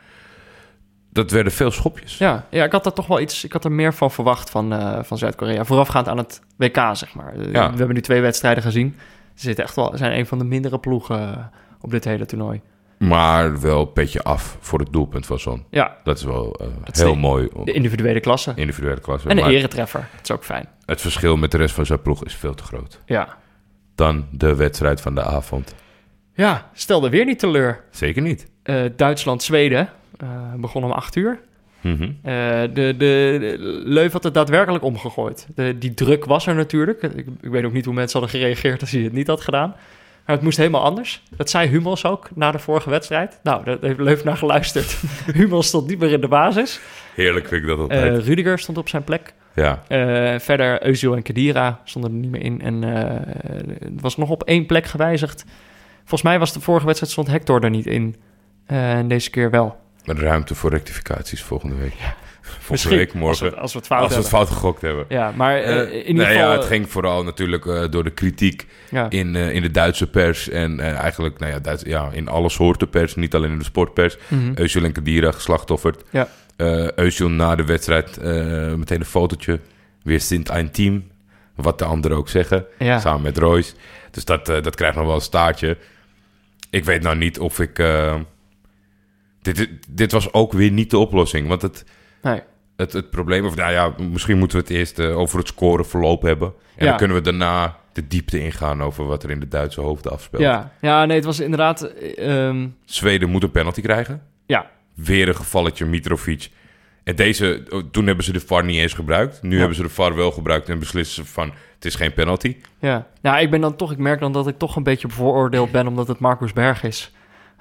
dat werden veel schopjes. Ja, ja, ik had er toch wel iets. Ik had er meer van verwacht van, eh, van Zuid-Korea. Voorafgaand aan het WK, zeg maar. Eh, Ja. We hebben nu twee wedstrijden gezien. Ze zitten echt wel, zijn een van de mindere ploegen eh, op dit hele toernooi. Maar wel petje af voor het doelpunt van Son. Ja, Dat is wel heel mooi. de individuele klasse. Individuele klasse. En Maar eretreffer. Dat is ook fijn. het verschil met de rest van zijn ploeg is veel te groot. Ja. Dan de wedstrijd van de avond. Ja, stelde weer niet teleur. Zeker niet. Duitsland-Zweden begon om acht uur. Mhm. Eh, de, de, de Leuven had het daadwerkelijk omgegooid. De, die druk was er natuurlijk. Ik, ik weet ook niet hoe mensen hadden gereageerd als hij het niet had gedaan. Maar het moest helemaal anders. Dat zei Hummels ook na de vorige wedstrijd. Nou, daar heeft Leuven naar geluisterd. Hummels stond niet meer in de basis. Heerlijk vind ik dat Eh altijd. Rudiger stond op zijn plek. ja. Eh, verder Özil en Kedira stonden er niet meer in. En eh, het was nog op één plek gewijzigd. Volgens mij was de vorige wedstrijd stond Hector er niet in. Eh, en deze keer wel. Ruimte voor rectificaties volgende week. Volgende Misschien, week, morgen. Als we, als we het fout Als we het hebben. fout gegokt hebben. Ja, maar eh, Eh, in ieder nee, geval... ja, het ging vooral natuurlijk eh, door de kritiek ja. in, in de Duitse pers. En eigenlijk nou ja, Duits, ja, in alle soorten pers, niet alleen in de sportpers. Mhm. Özil en Kadira geslachtofferd. Ja. Na de wedstrijd meteen een fotootje. Weer Sint een team. Wat de anderen ook zeggen. Ja. Samen met Royce. Dus dat, dat krijgt nog wel een staartje. Ik weet nou niet of ik... dit, dit, was ook weer niet de oplossing. Want het, Nee. het, het probleem... Of nou ja, misschien moeten we het eerst eh, over het scoreverloop hebben. En Ja. dan kunnen we daarna de diepte ingaan... over wat er in de Duitse hoofden afspeelt. Ja. ja, nee, het was inderdaad... eh, ehm, Zweden moet een penalty krijgen. ja, Weer een gevalletje Mitrovic. En deze, oh, toen hebben ze de VAR niet eens gebruikt. Nu Ja. hebben ze de VAR wel gebruikt en beslissen ze van... het is geen penalty. ja. Ja, ik ben dan toch... Ik merk dan dat ik toch een beetje bevooroordeeld ben... omdat het Marcus Berg is.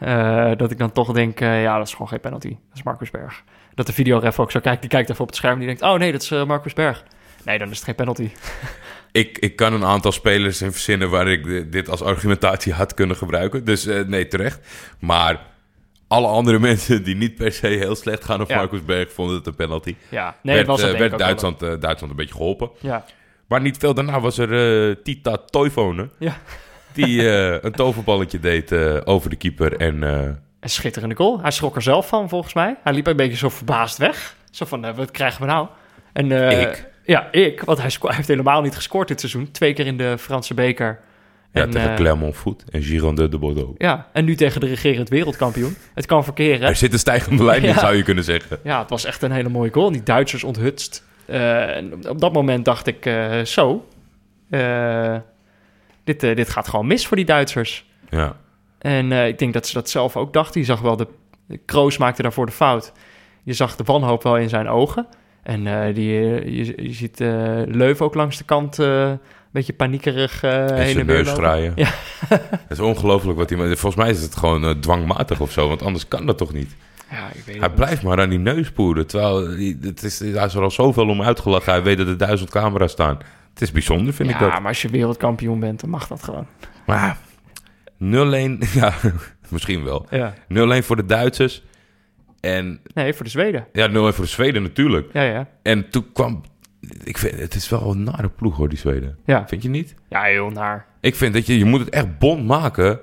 Eh, dat ik dan toch denk... eh, ja, dat is gewoon geen penalty. Dat is Marcus Berg. Dat de videoref ook zo kijkt. Die kijkt even op het scherm. Die denkt... Oh nee, dat is eh, Marcus Berg. Nee, dan is het geen penalty. Ik, ik kan een aantal spelers in verzinnen waar ik dit als argumentatie had kunnen gebruiken. Dus nee, terecht. Maar alle andere mensen die niet per se heel slecht gaan op Ja. Marcus Berg vonden het een penalty. Ja, nee, werd het was werd wel. Duitsland, Duitsland een beetje geholpen. Ja, Maar niet veel daarna was er Tita Toivonen. Ja. Die eh, een toverballetje deed eh, over de keeper. En eh, een schitterende goal. Hij schrok er zelf van, volgens mij. Hij liep een beetje zo verbaasd weg. Zo van, wat krijgen we nou? En, Ik? Ja, ik. Want hij, heeft helemaal niet gescoord dit seizoen. Twee keer in de Franse beker. ja, En, tegen Clermont Foot en Girondin de Bordeaux. Ja, en nu tegen de regerend wereldkampioen. Het kan verkeren. Er zit een stijgende lijn in, Ja. zou je kunnen zeggen. Ja, het was echt een hele mooie goal. Die Duitsers onthutst. En op dat moment dacht ik, zo, dit, eh, dit gaat gewoon mis voor die Duitsers. Ja. En eh, ik denk dat ze dat zelf ook dachten. Je zag wel, de, Kroos maakte daarvoor de fout. Je zag de wanhoop wel in zijn ogen. En eh, die, je, je ziet eh Leuven ook langs de kant een beetje paniekerig En heen zijn en weer draaien. Ja. Het is ongelooflijk wat hij... Volgens mij is het gewoon dwangmatig of zo, want anders kan dat toch niet? Ja, ik weet Hij het blijft maar aan die neus poeren, terwijl die, het is, hij is er al zoveel om uitgelachen. Hij weet dat er duizend camera's staan. Het is bijzonder, vind ja, ik dat. maar als je wereldkampioen bent, dan mag dat gewoon. Maar 0-1, ja, misschien wel. 0-1 Ja. voor de Duitsers en Nee, voor de Zweden. ja, 0-1 voor de Zweden natuurlijk. Ja, ja. En toen kwam... Ik vind, het is wel een nare ploeg hoor, die Zweden. Ja, Vind je niet? ja heel naar. Ik vind dat je, je moet het echt bond maken.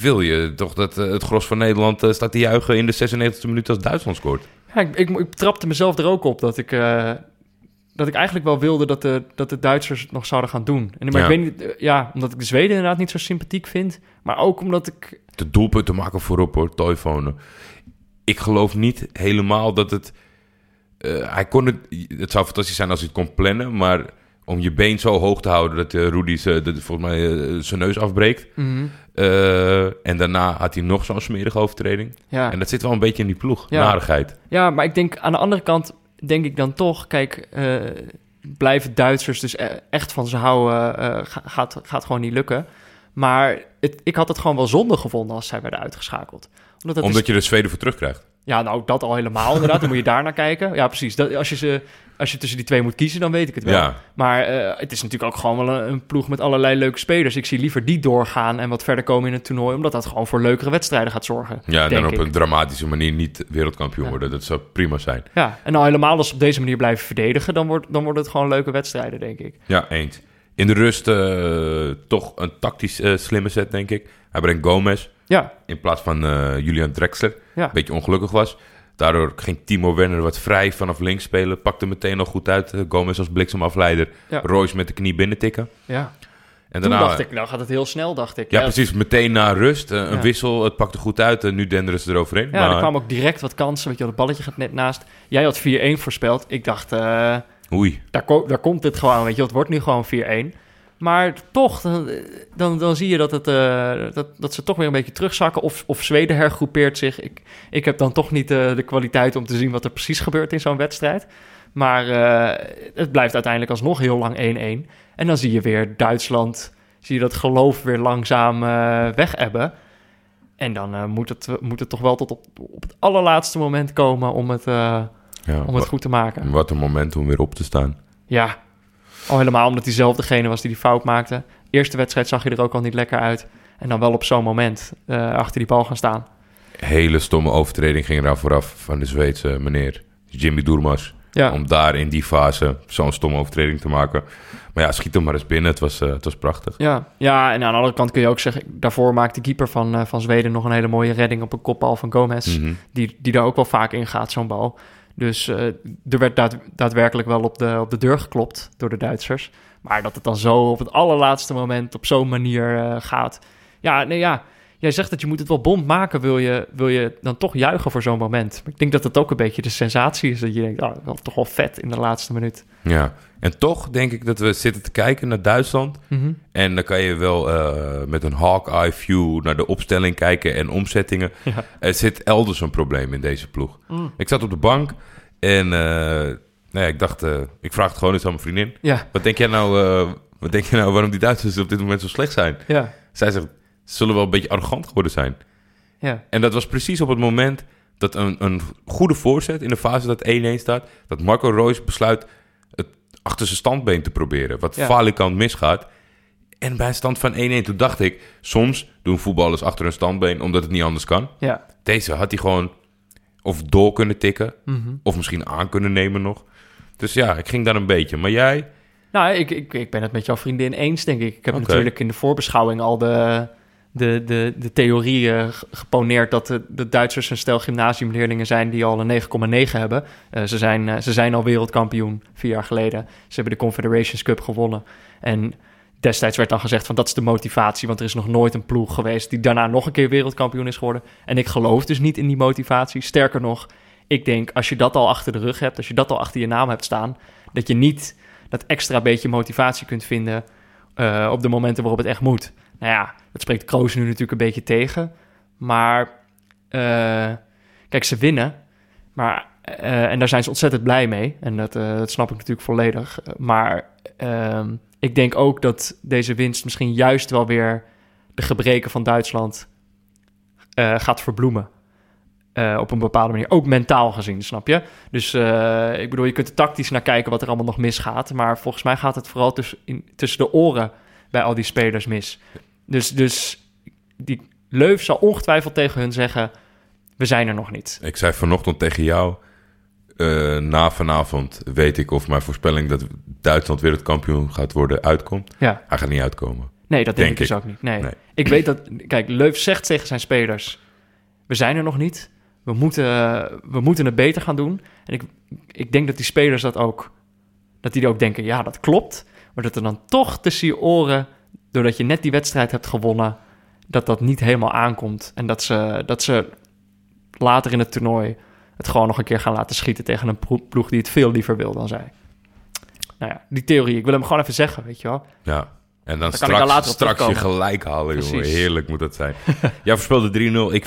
Wil je toch dat eh, het gros van Nederland eh, staat te juichen in de 96e minuut als Duitsland scoort? Ja, ik, ik, ik trapte mezelf er ook op dat ik, eh, dat ik eigenlijk wel wilde dat de, dat de Duitsers het nog zouden gaan doen. En, maar Ja. ik weet niet, eh, ja, omdat ik de Zweden inderdaad niet zo sympathiek vind. Maar ook omdat ik... De doelpunten maken voorop hoor, Toivonen. Ik geloof niet helemaal dat het... eh, hij kon het... Het zou fantastisch zijn als hij het kon plannen, maar om je been zo hoog te houden dat uh, Rudy ze, dat, volgens mij zijn neus afbreekt. Eh, en daarna had hij nog zo'n smerige overtreding. ja. En dat zit wel een beetje in die ploeg, Ja. narigheid. ja, maar ik denk aan de andere kant, denk ik dan toch, kijk, eh, blijven Duitsers dus e- echt van ze houden, eh, ga- gaat, gaat gewoon niet lukken. Maar het, ik had het gewoon wel zonde gevonden als zij werden uitgeschakeld. Omdat dat is Omdat je er Zweden voor terugkrijgt. Ja, nou, dat al helemaal inderdaad. Dan moet je daar naar kijken. Ja, precies. Dat, als, je ze, als je tussen die twee moet kiezen, dan weet ik het wel. Ja. Maar eh, het is natuurlijk ook gewoon wel een, een ploeg met allerlei leuke spelers. Ik zie liever die doorgaan en wat verder komen in het toernooi... omdat dat gewoon voor leukere wedstrijden gaat zorgen, Ja, dan op ik. een dramatische manier niet wereldkampioen Ja. worden. Dat zou prima zijn. Ja, en nou helemaal als ze op deze manier blijven verdedigen... dan, wordt, dan worden het gewoon leuke wedstrijden, denk ik. Ja, eens. In de rust eh, toch een tactisch eh, slimme set, denk ik. Hij brengt Gomez. Ja, in plaats van eh, Julian Drexler. Ja. Een beetje ongelukkig was. Daardoor ging Timo Werner wat vrij vanaf links spelen. Pakte meteen nog goed uit. Eh, Gomez als bliksemafleider. Ja. Royce met de knie binnentikken. ja. En Toen daarna, dacht ik, nou gaat het heel snel, dacht ik. Ja, precies. Meteen na rust. eh, een Ja. wissel. Het pakte goed uit. En nu denderen ze eroverheen. Ja, maar, er kwamen ook direct wat kansen. Weet je, het balletje gaat net naast. Jij had 4-1 voorspeld. Ik dacht, eh, Oei. daar, ko- daar komt het gewoon. Weet je, het wordt nu gewoon 4-1. Maar toch, dan, dan, dan zie je dat, het, eh, dat, dat ze toch weer een beetje terugzakken. Of, of Zweden hergroepeert zich. Ik, ik heb dan toch niet eh, de kwaliteit om te zien wat er precies gebeurt in zo'n wedstrijd. Maar eh, het blijft uiteindelijk alsnog heel lang 1-1. En dan zie je weer Duitsland, zie je dat geloof weer langzaam eh weg ebben. En dan moet, het, moet het toch wel tot op, op het allerlaatste moment komen om het, Ja, om het goed te maken. Wat een moment om weer op te staan. Ja, al helemaal omdat hij zelf degene was die die fout maakte. Eerste wedstrijd zag je er ook al niet lekker uit. En dan wel op zo'n moment eh, achter die bal gaan staan. Hele stomme overtreding ging eraan vooraf van de Zweedse meneer Jimmy Doermas. Ja, Om daar in die fase zo'n stomme overtreding te maken. Maar ja, schiet hem maar eens binnen. Het was, eh, het was prachtig. ja, ja, en aan de andere kant kun je ook zeggen... daarvoor maakte de keeper van, eh, van Zweden nog een hele mooie redding... op een kopbal van Gomez, Mhm. die, die daar ook wel vaak in gaat, zo'n bal. Dus eh, er werd daad- daadwerkelijk wel op de, op de deur geklopt door de Duitsers. Maar dat het dan zo op het allerlaatste moment op zo'n manier eh, gaat... Ja, nee, ja... Jij zegt dat je moet het wel bond maken, wil je, wil je dan toch juichen voor zo'n moment. Maar ik denk dat het ook een beetje de sensatie is. Dat je denkt, oh, wel, toch wel vet in de laatste minuut. Ja. En toch denk ik dat we zitten te kijken naar Duitsland. En dan kan je wel eh, met een hawk-eye view naar de opstelling kijken en omzettingen. Ja. Er zit elders een probleem in deze ploeg. Ik zat op de bank en eh, nou ja, ik dacht, eh, ik vraag het gewoon eens aan mijn vriendin. Ja, Wat denk jij nou, wat denk je nou waarom die Duitsers op dit moment zo slecht zijn? ja, Zij zegt, ze zullen wel een beetje arrogant geworden zijn. ja. En dat was precies op het moment dat een, een goede voorzet in de fase dat 1-1 staat, dat Marco Reus besluit achter zijn standbeen te proberen, wat Ja. falikant misgaat. En bij een stand van 1-1, toen dacht ik, soms doen voetballers achter hun standbeen omdat het niet anders kan. ja. Deze had hij gewoon of door kunnen tikken, Mhm. of misschien aan kunnen nemen nog. Dus ja, ik ging daar een beetje. Maar jij? Nou, ik, ik, ik ben het met jouw vriendin eens, denk ik. Ik heb natuurlijk in de voorbeschouwing al de, de, de, de theorie g- geponeerd... dat de, de Duitsers een stel gymnasiumleerlingen zijn die al een 9,9 hebben. Eh, ze, zijn, eh, ze zijn al wereldkampioen vier jaar geleden. Ze hebben de Confederations Cup gewonnen. En destijds werd dan gezegd van dat is de motivatie... want er is nog nooit een ploeg geweest die daarna nog een keer wereldkampioen is geworden. En ik geloof dus niet in die motivatie. Sterker nog, ik denk als je dat al achter de rug hebt... als je dat al achter je naam hebt staan... dat je niet dat extra beetje motivatie kunt vinden eh, op de momenten waarop het echt moet. Nou ja, dat spreekt Kroos nu natuurlijk een beetje tegen. Maar eh, kijk, ze winnen. Maar, eh, en daar zijn ze ontzettend blij mee. En dat, eh, dat snap ik natuurlijk volledig. Maar ehm, ik denk ook dat deze winst misschien juist wel weer de gebreken van Duitsland gaat verbloemen. Op een bepaalde manier. Ook mentaal gezien, snap je? Dus ik bedoel, je kunt er tactisch naar kijken wat er allemaal nog misgaat. Maar volgens mij gaat het vooral tussen, tussen de oren bij al die spelers mis. Dus, dus die Leuf zal ongetwijfeld tegen hun zeggen: We zijn er nog niet. Ik zei vanochtend tegen jou, eh, na vanavond weet ik of mijn voorspelling dat Duitsland wereldkampioen gaat worden uitkomt. Ja, Hij gaat niet uitkomen. nee, dat denk, Denk ik dus ook niet. Nee. Nee. Ik weet dat, kijk, Leuf zegt tegen zijn spelers: We zijn er nog niet. We moeten, we moeten het beter gaan doen. En ik, ik denk dat die spelers dat ook, dat die ook denken: Ja, dat klopt. Maar dat er dan toch tussen je oren, doordat je net die wedstrijd hebt gewonnen, dat dat niet helemaal aankomt. En dat ze, dat ze later in het toernooi het gewoon nog een keer gaan laten schieten tegen een ploeg die het veel liever wil dan zij. Nou ja, die theorie, ik wil hem gewoon even zeggen, weet je wel. Ja. En dan, ik straks, straks je gelijk halen, jongen. Heerlijk moet dat zijn. Jij voorspelde 3-0, ik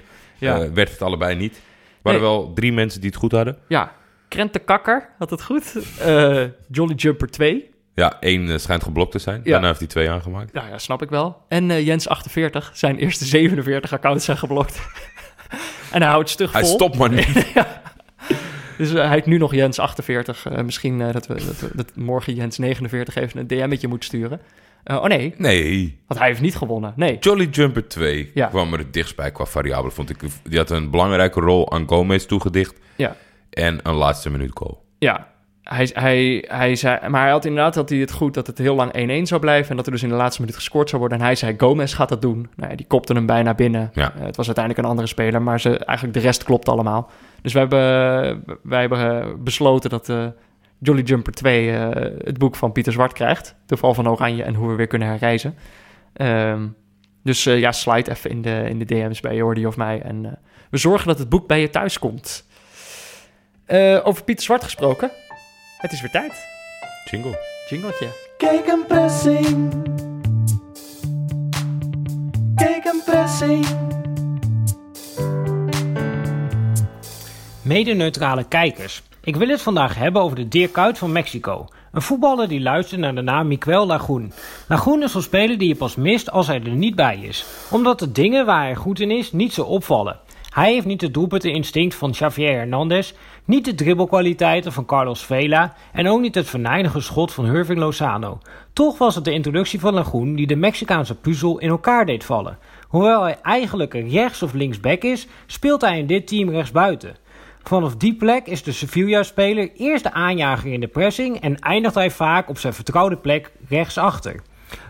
4-1. Ja. Eh, werd het allebei niet. Er waren Nee. wel drie mensen die het goed hadden. Ja, Krente Kakker had het goed. Eh, Jolly Jumper 2. Ja, één eh, schijnt geblokt te zijn. Ja. Daarna heeft hij twee aangemaakt. Nou ja, snap ik wel. En eh, Jens 48. Zijn eerste 47 accounts zijn geblokt. en hij houdt stug Hij vol. stopt maar niet. Dus eh, hij heeft nu nog Jens 48. Eh, misschien dat, we, dat, we, dat morgen Jens 49 even een DM'tje moet sturen. Oh nee, Nee, want hij heeft niet gewonnen. Nee. Jolly Jumper 2 Ja. kwam er het dichtst bij qua variabelen, vond ik. Die had een belangrijke rol aan Gomez toegedicht Ja, en een laatste minuut goal. ja. Hij, hij, hij zei, maar hij had inderdaad had hij het goed dat het heel lang 1-1 zou blijven. En dat er dus in de laatste minuut gescoord zou worden. En hij zei, Gomez gaat dat doen. Nou ja, die kopte hem bijna binnen. Ja. Eh, het was uiteindelijk een andere speler, maar ze, eigenlijk de rest klopt allemaal. Dus wij hebben, wij hebben eh, besloten dat eh, Jolly Jumper 2 eh, het boek van Pieter Zwart krijgt. De val van Oranje en hoe we weer kunnen herreizen. Ehm, dus ja, slide even in de, in de DM's bij Jordi of mij. En we zorgen dat het boek bij je thuis komt. Over Pieter Zwart gesproken. Het is weer tijd. Jingle. Jingletje. Kijk een pressing. Kijk een pressing. Mede-neutrale kijkers. Ik wil het vandaag hebben over de Dirk Kuyt van Mexico. Een voetballer die luistert naar de naam Miguel Lagun. Lagun is zo'n speler die je pas mist als hij er niet bij is. Omdat de dingen waar hij goed in is niet zo opvallen. Hij heeft niet het doelpunteninstinct van Xavier Hernandez, niet de dribbelkwaliteiten van Carlos Vela en ook niet het venijnige schot van Irving Lozano. Toch was het de introductie van Lagun die de Mexicaanse puzzel in elkaar deed vallen. Hoewel hij eigenlijk rechts- of linksback is, speelt hij in dit team rechtsbuiten. Vanaf die plek is de Sevilla-speler eerst de aanjager in de pressing en eindigt hij vaak op zijn vertrouwde plek rechtsachter.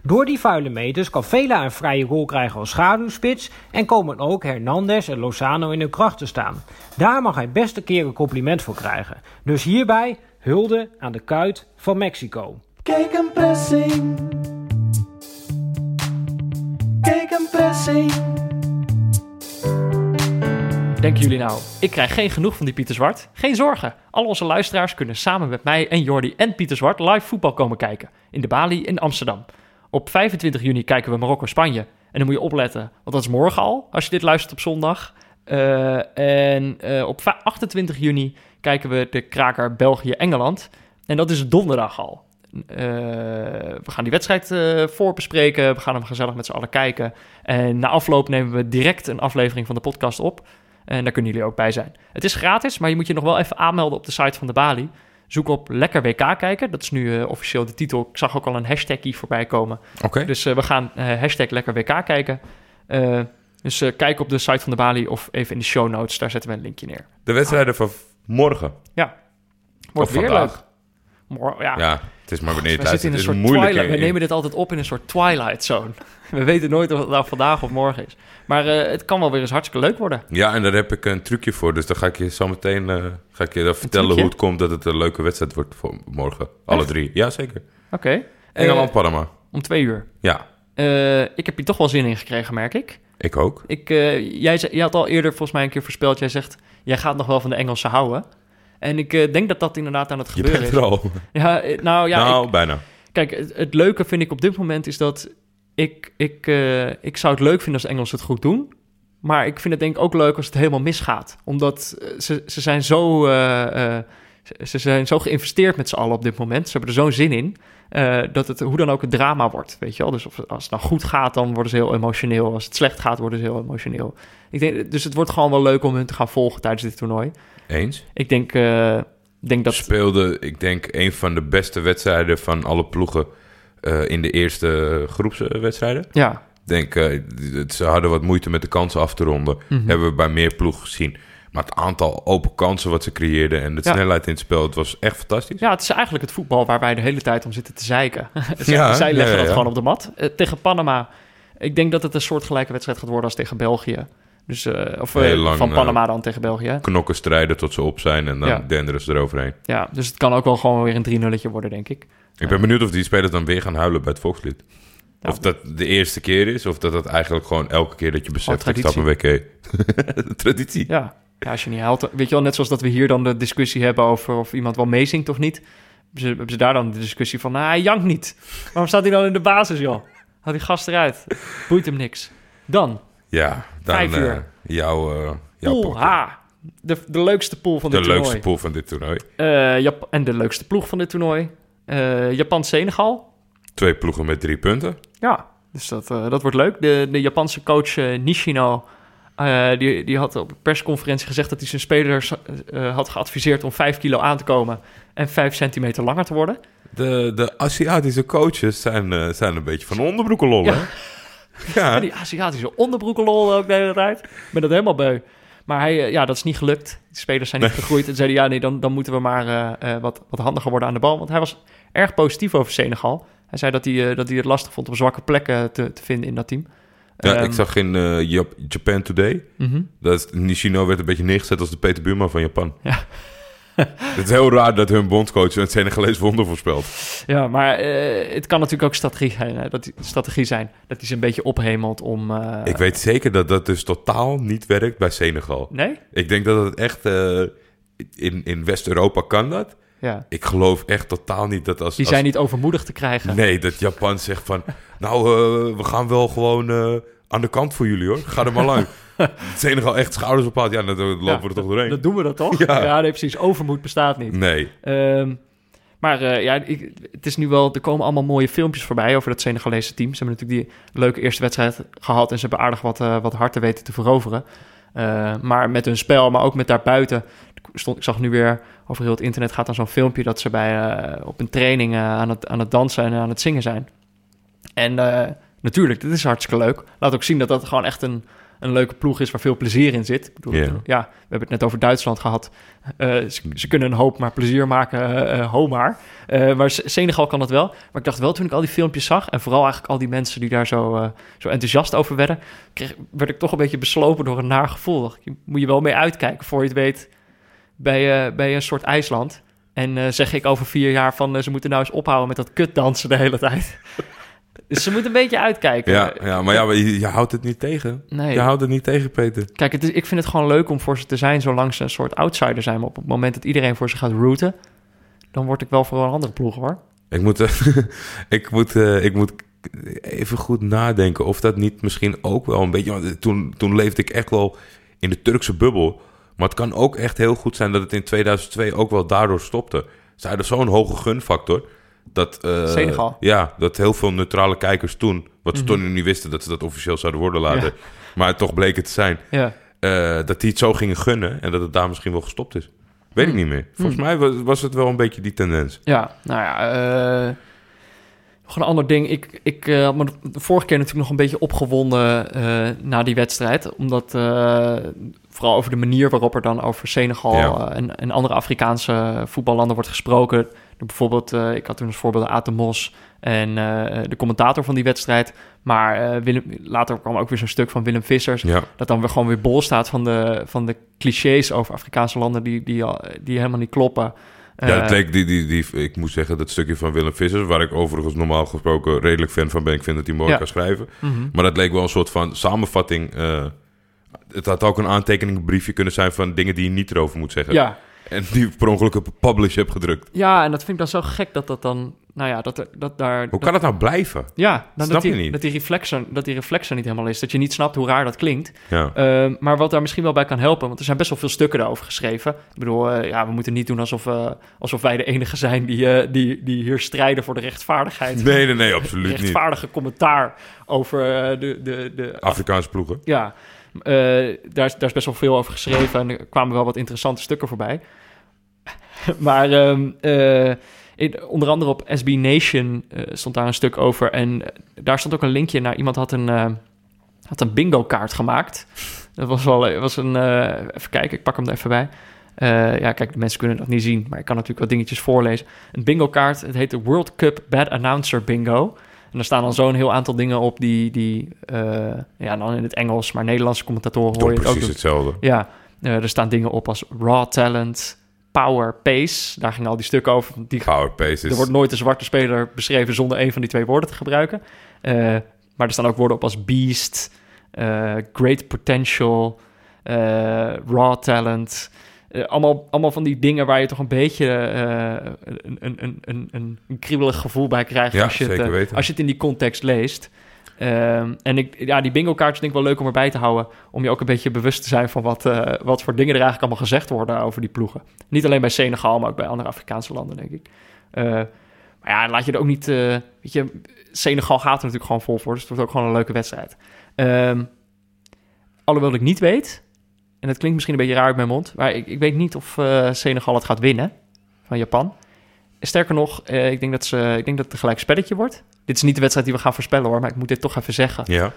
Door die vuile meters kan Vela een vrije rol krijgen als schaduwspits en komen ook Hernandez en Lozano in hun kracht te staan. Daar mag hij best een keer een compliment voor krijgen. Dus hierbij hulde aan de kuit van Mexico. Kijk een pressing. Kijk een pressing. Denken jullie nou, ik krijg geen genoeg van die Pieter Zwart? Geen zorgen. Al onze luisteraars kunnen samen met mij en Jordi en Pieter Zwart live voetbal komen kijken. In de Bali in Amsterdam. Op 25 juni kijken we Marokko-Spanje. En dan moet je opletten, want dat is morgen al, als je dit luistert op zondag. Eh, en eh, op va- 28 juni kijken we de kraker België-Engeland. En dat is donderdag al. Eh, we gaan die wedstrijd voorbespreken. We gaan hem gezellig met z'n allen kijken. En na afloop nemen we direct een aflevering van de podcast op. En daar kunnen jullie ook bij zijn. Het is gratis, maar je moet je nog wel even aanmelden op de site van de Bali. Zoek op Lekker WK kijken. Dat is nu eh, officieel de titel. Ik zag ook al een hashtagje voorbij komen. Oké. Dus eh, we gaan eh, hashtag Lekker WK kijken. Dus kijk op de site van de Bali of even in de show notes. Daar zetten we een linkje neer. De wedstrijden van morgen. Wordt Of weer vandaag. leuk. Mor- ja, Ja, het is maar wanneer je we het zitten luistert. in Het een is moeilijk. We nemen dit altijd op in een soort twilight zone. We weten nooit of het nou vandaag of morgen is. Maar eh, het kan wel weer eens hartstikke leuk worden. Ja, en daar heb ik een trucje voor. Dus dan ga ik je zo meteen eh, ga ik je dan vertellen trucje? hoe het komt dat het een leuke wedstrijd wordt voor morgen. Alle Echt? drie. Ja, zeker. Oké. Engeland, Eh, Panama. om twee uur. Ja, Eh, ik heb hier toch wel zin in gekregen, merk ik. ik ook. ik eh, jij, jij had al eerder volgens mij een keer voorspeld. Jij zegt, jij gaat nog wel van de Engelsen houden. En ik eh, denk dat dat inderdaad aan het Je gebeuren bent is. er al. Ja, eh, nou ja, nou, ik- bijna. kijk, het, het leuke vind ik op dit moment is dat ik, ik, eh, ik zou het leuk vinden als de Engelsen het goed doen. Maar ik vind het denk ik ook leuk als het helemaal misgaat. Omdat ze, ze zijn zo... ze- ze zijn zo geïnvesteerd met z'n allen op dit moment. Ze hebben er zo'n zin in. Eh, dat het hoe dan ook een drama wordt, weet je wel. Dus of, als het nou goed gaat, dan worden ze heel emotioneel. Als het slecht gaat, worden ze heel emotioneel. Ik denk, dus het wordt gewoon wel leuk om hun te gaan volgen tijdens dit toernooi. Eens. Ik denk, eh, denk dat... Speelde, ik denk, een van de beste wedstrijden van alle ploegen eh, in de eerste groepswedstrijden. Ja, Ik denk, ze hadden wat moeite met de kansen af te ronden. Mhm. Hebben we bij meer ploegen gezien. Maar het aantal open kansen wat ze creëerden en de Ja. snelheid in het spel, het was echt fantastisch. Ja, het is eigenlijk het voetbal waar wij de hele tijd om zitten te zeiken. zij, Ja, zij leggen ja, dat gewoon op de mat. Eh, tegen Panama, ik denk dat het een soortgelijke wedstrijd gaat worden als tegen België. Dus, eh, of eh, lang, van Panama dan tegen België. Knokken strijden tot ze op zijn en dan denderen ze eroverheen. Ja, dus het kan ook wel gewoon weer een 3-nulletje worden, denk ik. Ik ben benieuwd of die spelers dan weer gaan huilen bij het volkslied. Ja. Of dat de eerste keer is, of dat dat eigenlijk gewoon elke keer dat je beseft, ik stap traditie. een week Traditie. Ja. Ja, als je niet huilt... Weet je wel, net zoals dat we hier dan de discussie hebben over of iemand wel meezingt of niet. Hebben ze, hebben ze daar dan de discussie van, nou, hij jankt niet. Waarom staat hij dan in de basis, joh? Haal die gast eruit. Boeit hem niks. Dan, Ja, dan Vijf uur. eh, jouw, jouw pool. H. De, de leukste pool van De dit leukste toernooi. pool van dit toernooi. Eh, Jap- en de leukste ploeg van dit toernooi. Eh, Japan-Senegal. Twee ploegen met drie punten. Ja, dus dat, dat wordt leuk. De, de Japanse coach Nishino... eh, die, die had op een persconferentie gezegd dat hij zijn spelers eh, had geadviseerd om 5 kilo aan te komen en 5 centimeter langer te worden. De, de Aziatische coaches zijn, eh, zijn een beetje van onderbroeken lollen. Ja. Ja. Die Aziatische onderbroeken lol ook de hele tijd. Ik ben dat helemaal beu. maar hij, ja, dat is niet gelukt. De spelers zijn niet gegroeid. En zeiden, ja, nee, dan, dan moeten we maar wat, wat handiger worden aan de bal. Want hij was erg positief over Senegal. Hij zei dat hij, dat hij het lastig vond om zwakke plekken te, te vinden in dat team. Ja, Ehm, ik zag in eh, Jap- Japan Today... mhm. dat is- Nishino werd een beetje neergezet als de Peter Buurman van Japan. Ja. het is heel raar dat hun bondscoach het Senegalees wonder voorspelt. Ja, maar eh, het kan natuurlijk ook strategie zijn, hè, dat, strategie zijn. Dat hij ze een beetje ophemelt om... eh, ik weet zeker dat dat dus totaal niet werkt bij Senegal. Nee? Ik denk dat het echt... in, in West-Europa kan dat. Ja. Ik geloof echt totaal niet dat als... Die als- zijn niet overmoedig te krijgen. Nee, dat Japan zegt van... Nou, eh, we gaan wel gewoon eh, aan de kant voor jullie, hoor. Ga er maar lang. Senegal echt schouders ophaalt. Ja, dan lopen Ja, we er toch doorheen. Dat doen we dat toch? Ja. Ja, nee, precies. Overmoed bestaat niet. Nee. Ehm, maar eh, ja, ik, het is nu wel... Er komen allemaal mooie filmpjes voorbij over dat Senegalese team. Ze hebben natuurlijk die leuke eerste wedstrijd gehad... en ze hebben aardig wat, wat harten weten te veroveren. Maar met hun spel, maar ook met daarbuiten... Ik Stond, ik zag nu weer over heel het internet gaat dan zo'n filmpje... dat ze bij, eh, op een training eh, aan, het, aan het dansen en aan het zingen zijn. En eh, natuurlijk, dit is hartstikke leuk. Laat ook zien dat dat gewoon echt een, een leuke ploeg is... waar veel plezier in zit. Ik bedoel, Ja. ja, we hebben het net over Duitsland gehad. Eh, ze, ze kunnen een hoop maar plezier maken, ho maar. Maar Se- Senegal kan dat wel. Maar ik dacht wel toen ik al die filmpjes zag... en vooral eigenlijk al die mensen die daar zo, zo enthousiast over werden... Kreeg, werd ik toch een beetje beslopen door een naar gevoel. Moet je wel mee uitkijken voor je het weet... bij, je bij een soort IJsland. En eh, zeg ik over vier jaar van... eh, ze moeten nou eens ophouden met dat kutdansen de hele tijd. dus ze moeten een beetje uitkijken. Ja, ja maar ja, je, je houdt het niet tegen. Nee. Je houdt het niet tegen, Peter. Kijk, het is, ik vind het gewoon leuk om voor ze te zijn... zolang ze een soort outsider zijn. Maar op het moment dat iedereen voor ze gaat rooten... dan word ik wel voor een andere ploeg, hoor. Ik moet, eh, ik, moet, eh, ik moet even goed nadenken of dat niet misschien ook wel een beetje... Toen, toen leefde ik echt wel in de Turkse bubbel. Maar het kan ook echt heel goed zijn dat het in 2002 ook wel daardoor stopte. Zij hadden zo'n hoge gunfactor... Dat, Senegal. Ja, dat heel veel neutrale kijkers toen... wat ze Mhm. toen niet wisten dat ze dat officieel zouden worden laten... Ja. maar toch bleek het te zijn... Ja. eh, dat die het zo gingen gunnen... en dat het daar misschien wel gestopt is. Weet ik Hmm. niet meer. Volgens mij was, was het wel een beetje die tendens. Ja, nou ja, eh, nog een ander ding. Ik, ik had me de vorige keer natuurlijk nog een beetje opgewonden na die wedstrijd. Omdat vooral over de manier waarop er dan over Senegal Ja. eh, en, en andere Afrikaanse voetballanden wordt gesproken. Bijvoorbeeld, eh, ik had toen als voorbeeld Aten Mos en eh, de commentator van die wedstrijd. Maar Willem, later kwam ook weer zo'n stuk van Willem Vissers. Ja. Dat dan weer gewoon weer bol staat van de, van de clichés over Afrikaanse landen die, die, die helemaal niet kloppen. Ja, het leek die, die, die, ik moet zeggen, dat stukje van Willem Vissers, waar ik overigens normaal gesproken redelijk fan van ben. Ik vind dat hij mooi Ja. kan schrijven. mhm. Maar dat leek wel een soort van samenvatting. Het had ook een aantekeningbriefje kunnen zijn van dingen die je niet erover moet zeggen. Ja, En die ik per ongeluk op publish heb gedrukt. Ja, en dat vind ik dan zo gek dat dat dan, nou ja, dat, dat daar... Hoe kan dat nou blijven? Ja, dan Snap dat, die, je niet? dat die reflexer, dat die reflexer niet helemaal is. Dat je niet snapt hoe raar dat klinkt. Ja. Ehm, maar wat daar misschien wel bij kan helpen, want er zijn best wel veel stukken daarover geschreven. Ik bedoel, eh, ja, we moeten niet doen alsof, eh, alsof wij de enige zijn die, eh, die, die hier strijden voor de rechtvaardigheid. Nee, nee, nee, absoluut niet. Rechtvaardige commentaar over de, de, de Afrikaanse ploegen. ja, daar, is, daar is best wel veel over geschreven en er kwamen wel wat interessante stukken voorbij. maar ehm, eh, onder andere op SB Nation eh, stond daar een stuk over en eh, daar stond ook een linkje naar iemand had een, eh, had een bingo kaart gemaakt. Dat was wel was een, eh, even kijken, ik pak hem er even bij. Eh, ja, kijk, de mensen kunnen dat niet zien, maar ik kan natuurlijk wat dingetjes voorlezen. Een bingo kaart, het heet de World Cup Bad Announcer Bingo. En er staan dan zo'n heel aantal dingen op die, die eh, ja, dan in het Engels, maar Nederlandse commentatoren hoor je het ook precies hetzelfde. Ja, eh, er staan dingen op als raw talent, power, pace. Daar gingen al die stukken over. Die, Power Pace er is... wordt nooit een zwarte speler beschreven zonder een van die twee woorden te gebruiken. Eh, maar er staan ook woorden op als beast, great potential, raw talent. Eh, allemaal, allemaal van die dingen waar je toch een beetje eh, een, een, een, een, een, kriebelig gevoel bij krijgt Ja, als, je het, eh, als je het in die context leest. Ehm, en ik, ja, die bingo kaartjes denk ik wel leuk om erbij te houden. Om je ook een beetje bewust te zijn van wat, eh, wat voor dingen er eigenlijk allemaal gezegd worden over die ploegen. Niet alleen bij Senegal, maar ook bij andere Afrikaanse landen, denk ik. Eh, maar ja, laat je er ook niet... eh, weet je, Senegal gaat er natuurlijk gewoon vol voor. Dus het wordt ook gewoon een leuke wedstrijd. Ehm, alhoewel ik niet weet... En dat klinkt misschien een beetje raar uit mijn mond... maar ik, ik weet niet of eh, Senegal het gaat winnen van Japan. Sterker nog, eh, ik, denk dat ze, ik denk dat het een gelijk spelletje wordt. Dit is niet de wedstrijd die we gaan voorspellen hoor... maar ik moet dit toch even zeggen. Ja.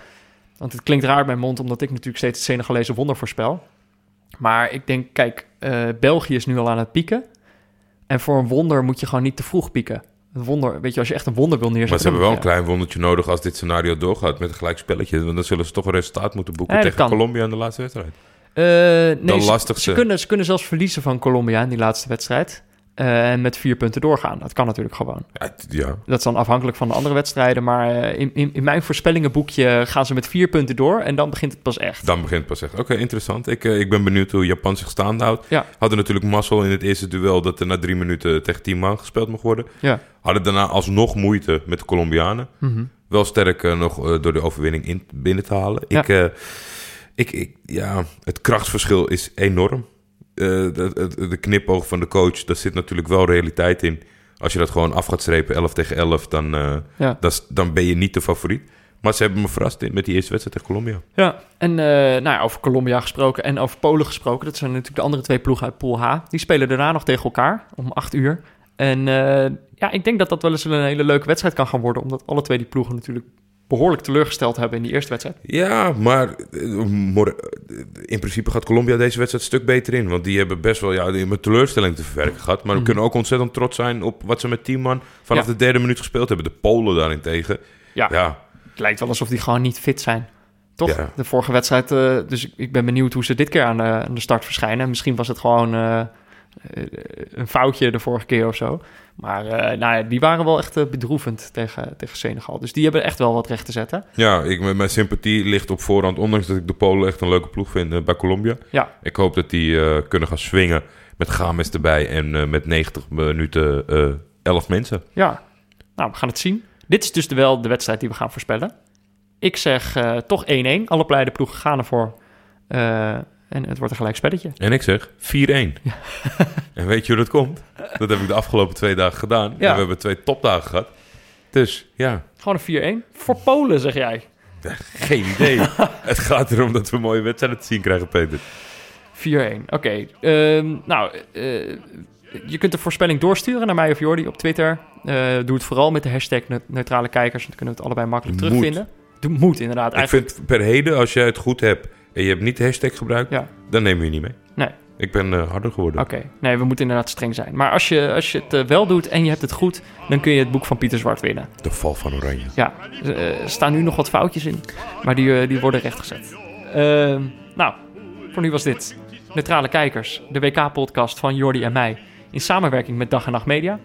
Want het klinkt raar uit mijn mond... omdat ik natuurlijk steeds het Senegalese wonder voorspel. Maar ik denk, kijk, eh, België is nu al aan het pieken. En voor een wonder moet je gewoon niet te vroeg pieken. Een wonder, weet je, als je echt een wonder wil neerzetten... Maar ze hebben wel een klein wondertje nodig als dit scenario doorgaat met een gelijk spelletje. Want dan zullen ze toch een resultaat moeten boeken Ja, tegen kan. Colombia in de laatste wedstrijd. Eh, nee, ze- lastigste. Ze kunnen, ze kunnen zelfs verliezen van Colombia in die laatste wedstrijd. eh, en met vier punten doorgaan. Dat kan natuurlijk gewoon. Ja. Dat is dan afhankelijk van de andere wedstrijden. Maar eh, in, in, in mijn voorspellingenboekje gaan ze met vier punten door. En dan begint het pas echt. Dan begint het pas echt. Oké, interessant. Ik, ik ben benieuwd hoe Japan zich staande houdt. Ja. Hadden natuurlijk mazzel in het eerste duel dat er na drie minuten tegen tien man gespeeld mocht worden. Ja. Hadden daarna alsnog moeite met de Colombianen. Mhm. Wel sterk nog door de overwinning in, binnen te halen. Ik, ik, ik, ja, het krachtsverschil is enorm. Eh, de, de, de knipoog van de coach, daar zit natuurlijk wel realiteit in. Als je dat gewoon af gaat strepen, 11 tegen 11, dan, eh, Ja. dat is- dan ben je niet de favoriet. Maar ze hebben me verrast in, met die eerste wedstrijd tegen Colombia. Ja, en eh, nou ja, over Colombia gesproken en over Polen gesproken. Dat zijn natuurlijk de andere twee ploegen uit Pool H. Die spelen daarna nog tegen elkaar om acht uur. En ja, ik denk dat dat wel eens een hele leuke wedstrijd kan gaan worden. Omdat alle twee die ploegen natuurlijk behoorlijk teleurgesteld hebben in die eerste wedstrijd. Ja, maar eh, eh, in principe gaat Colombia deze wedstrijd een stuk beter in. Want die hebben best wel ja, die hebben teleurstelling te verwerken gehad. Maar we Mhm. kunnen ook ontzettend trots zijn op wat ze met 10 man vanaf Ja. de derde minuut gespeeld hebben. De Polen daarentegen. Ja, Ja, het lijkt wel alsof die gewoon niet fit zijn. Toch? Ja. De vorige wedstrijd. eh, dus ik, ben benieuwd hoe ze dit keer aan de, aan de start verschijnen. Misschien was het gewoon een foutje de vorige keer of zo. Maar eh, nou ja, die waren wel echt eh, bedroevend tegen, tegen Senegal. Dus die hebben echt wel wat recht te zetten. ja ik, mijn sympathie ligt op voorhand. Ondanks dat ik de Polen echt een leuke ploeg vind eh, bij Colombia. Ja, Ik hoop dat die eh, kunnen gaan swingen met Games erbij. En eh, met 90 minuten eh 11 mensen. Ja, nou, we gaan het zien. Dit is dus de- wel de wedstrijd die we gaan voorspellen. Ik zeg eh, toch 1-1. Alle beide ploegen gaan ervoor. En het wordt een gelijk spelletje. En ik zeg 4-1. en weet je hoe dat komt? Dat heb ik de afgelopen twee dagen gedaan. En we hebben twee topdagen gehad. Dus ja, Gewoon een 4-1. Voor Polen, zeg jij. geen idee. het gaat erom dat we mooie wedstrijden te zien krijgen, Peter. 4-1. Oké. ehm, nou, eh, je kunt de voorspelling doorsturen naar mij of Jordi op Twitter. Eh, doe het vooral met de hashtag ne- neutrale kijkers. Dan kunnen we het allebei makkelijk Moet. terugvinden. Doe, moet inderdaad. Ik Eigenlijk, vind per heden, als jij het goed hebt en je hebt niet de hashtag gebruikt, Ja. dan nemen we je niet mee. Nee. Ik ben eh, harder geworden. Oké, nee, we moeten inderdaad streng zijn. Maar als je, als je het eh, wel doet en je hebt het goed, dan kun je het boek van Pieter Zwart winnen. De val van Oranje. Ja, eh, er staan nu nog wat foutjes in, maar die, eh, die worden rechtgezet. Ehm, nou, voor nu was dit Neutrale Kijkers, de WK-podcast van Jordi en mij, in samenwerking met Dag en Nacht Media.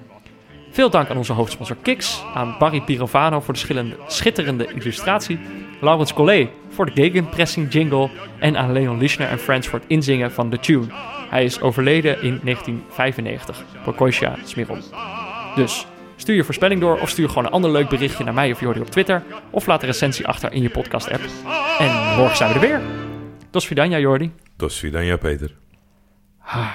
Veel dank aan onze hoofdsponsor Kiks, aan Barry Pirovano voor de schitterende illustratie, Laurens Collet voor de gegenpressing jingle en aan Leon Lischner en Friends voor het inzingen van de tune. Hij is overleden in 1995, Prokosja Smiron. Dus stuur je voorspelling door of stuur gewoon een ander leuk berichtje naar mij of Jordi op Twitter. Of laat een recensie achter in je podcast-app. En morgen zijn we er weer. Dos Vidania, Jordi. Dos Vidania, Peter. Ah,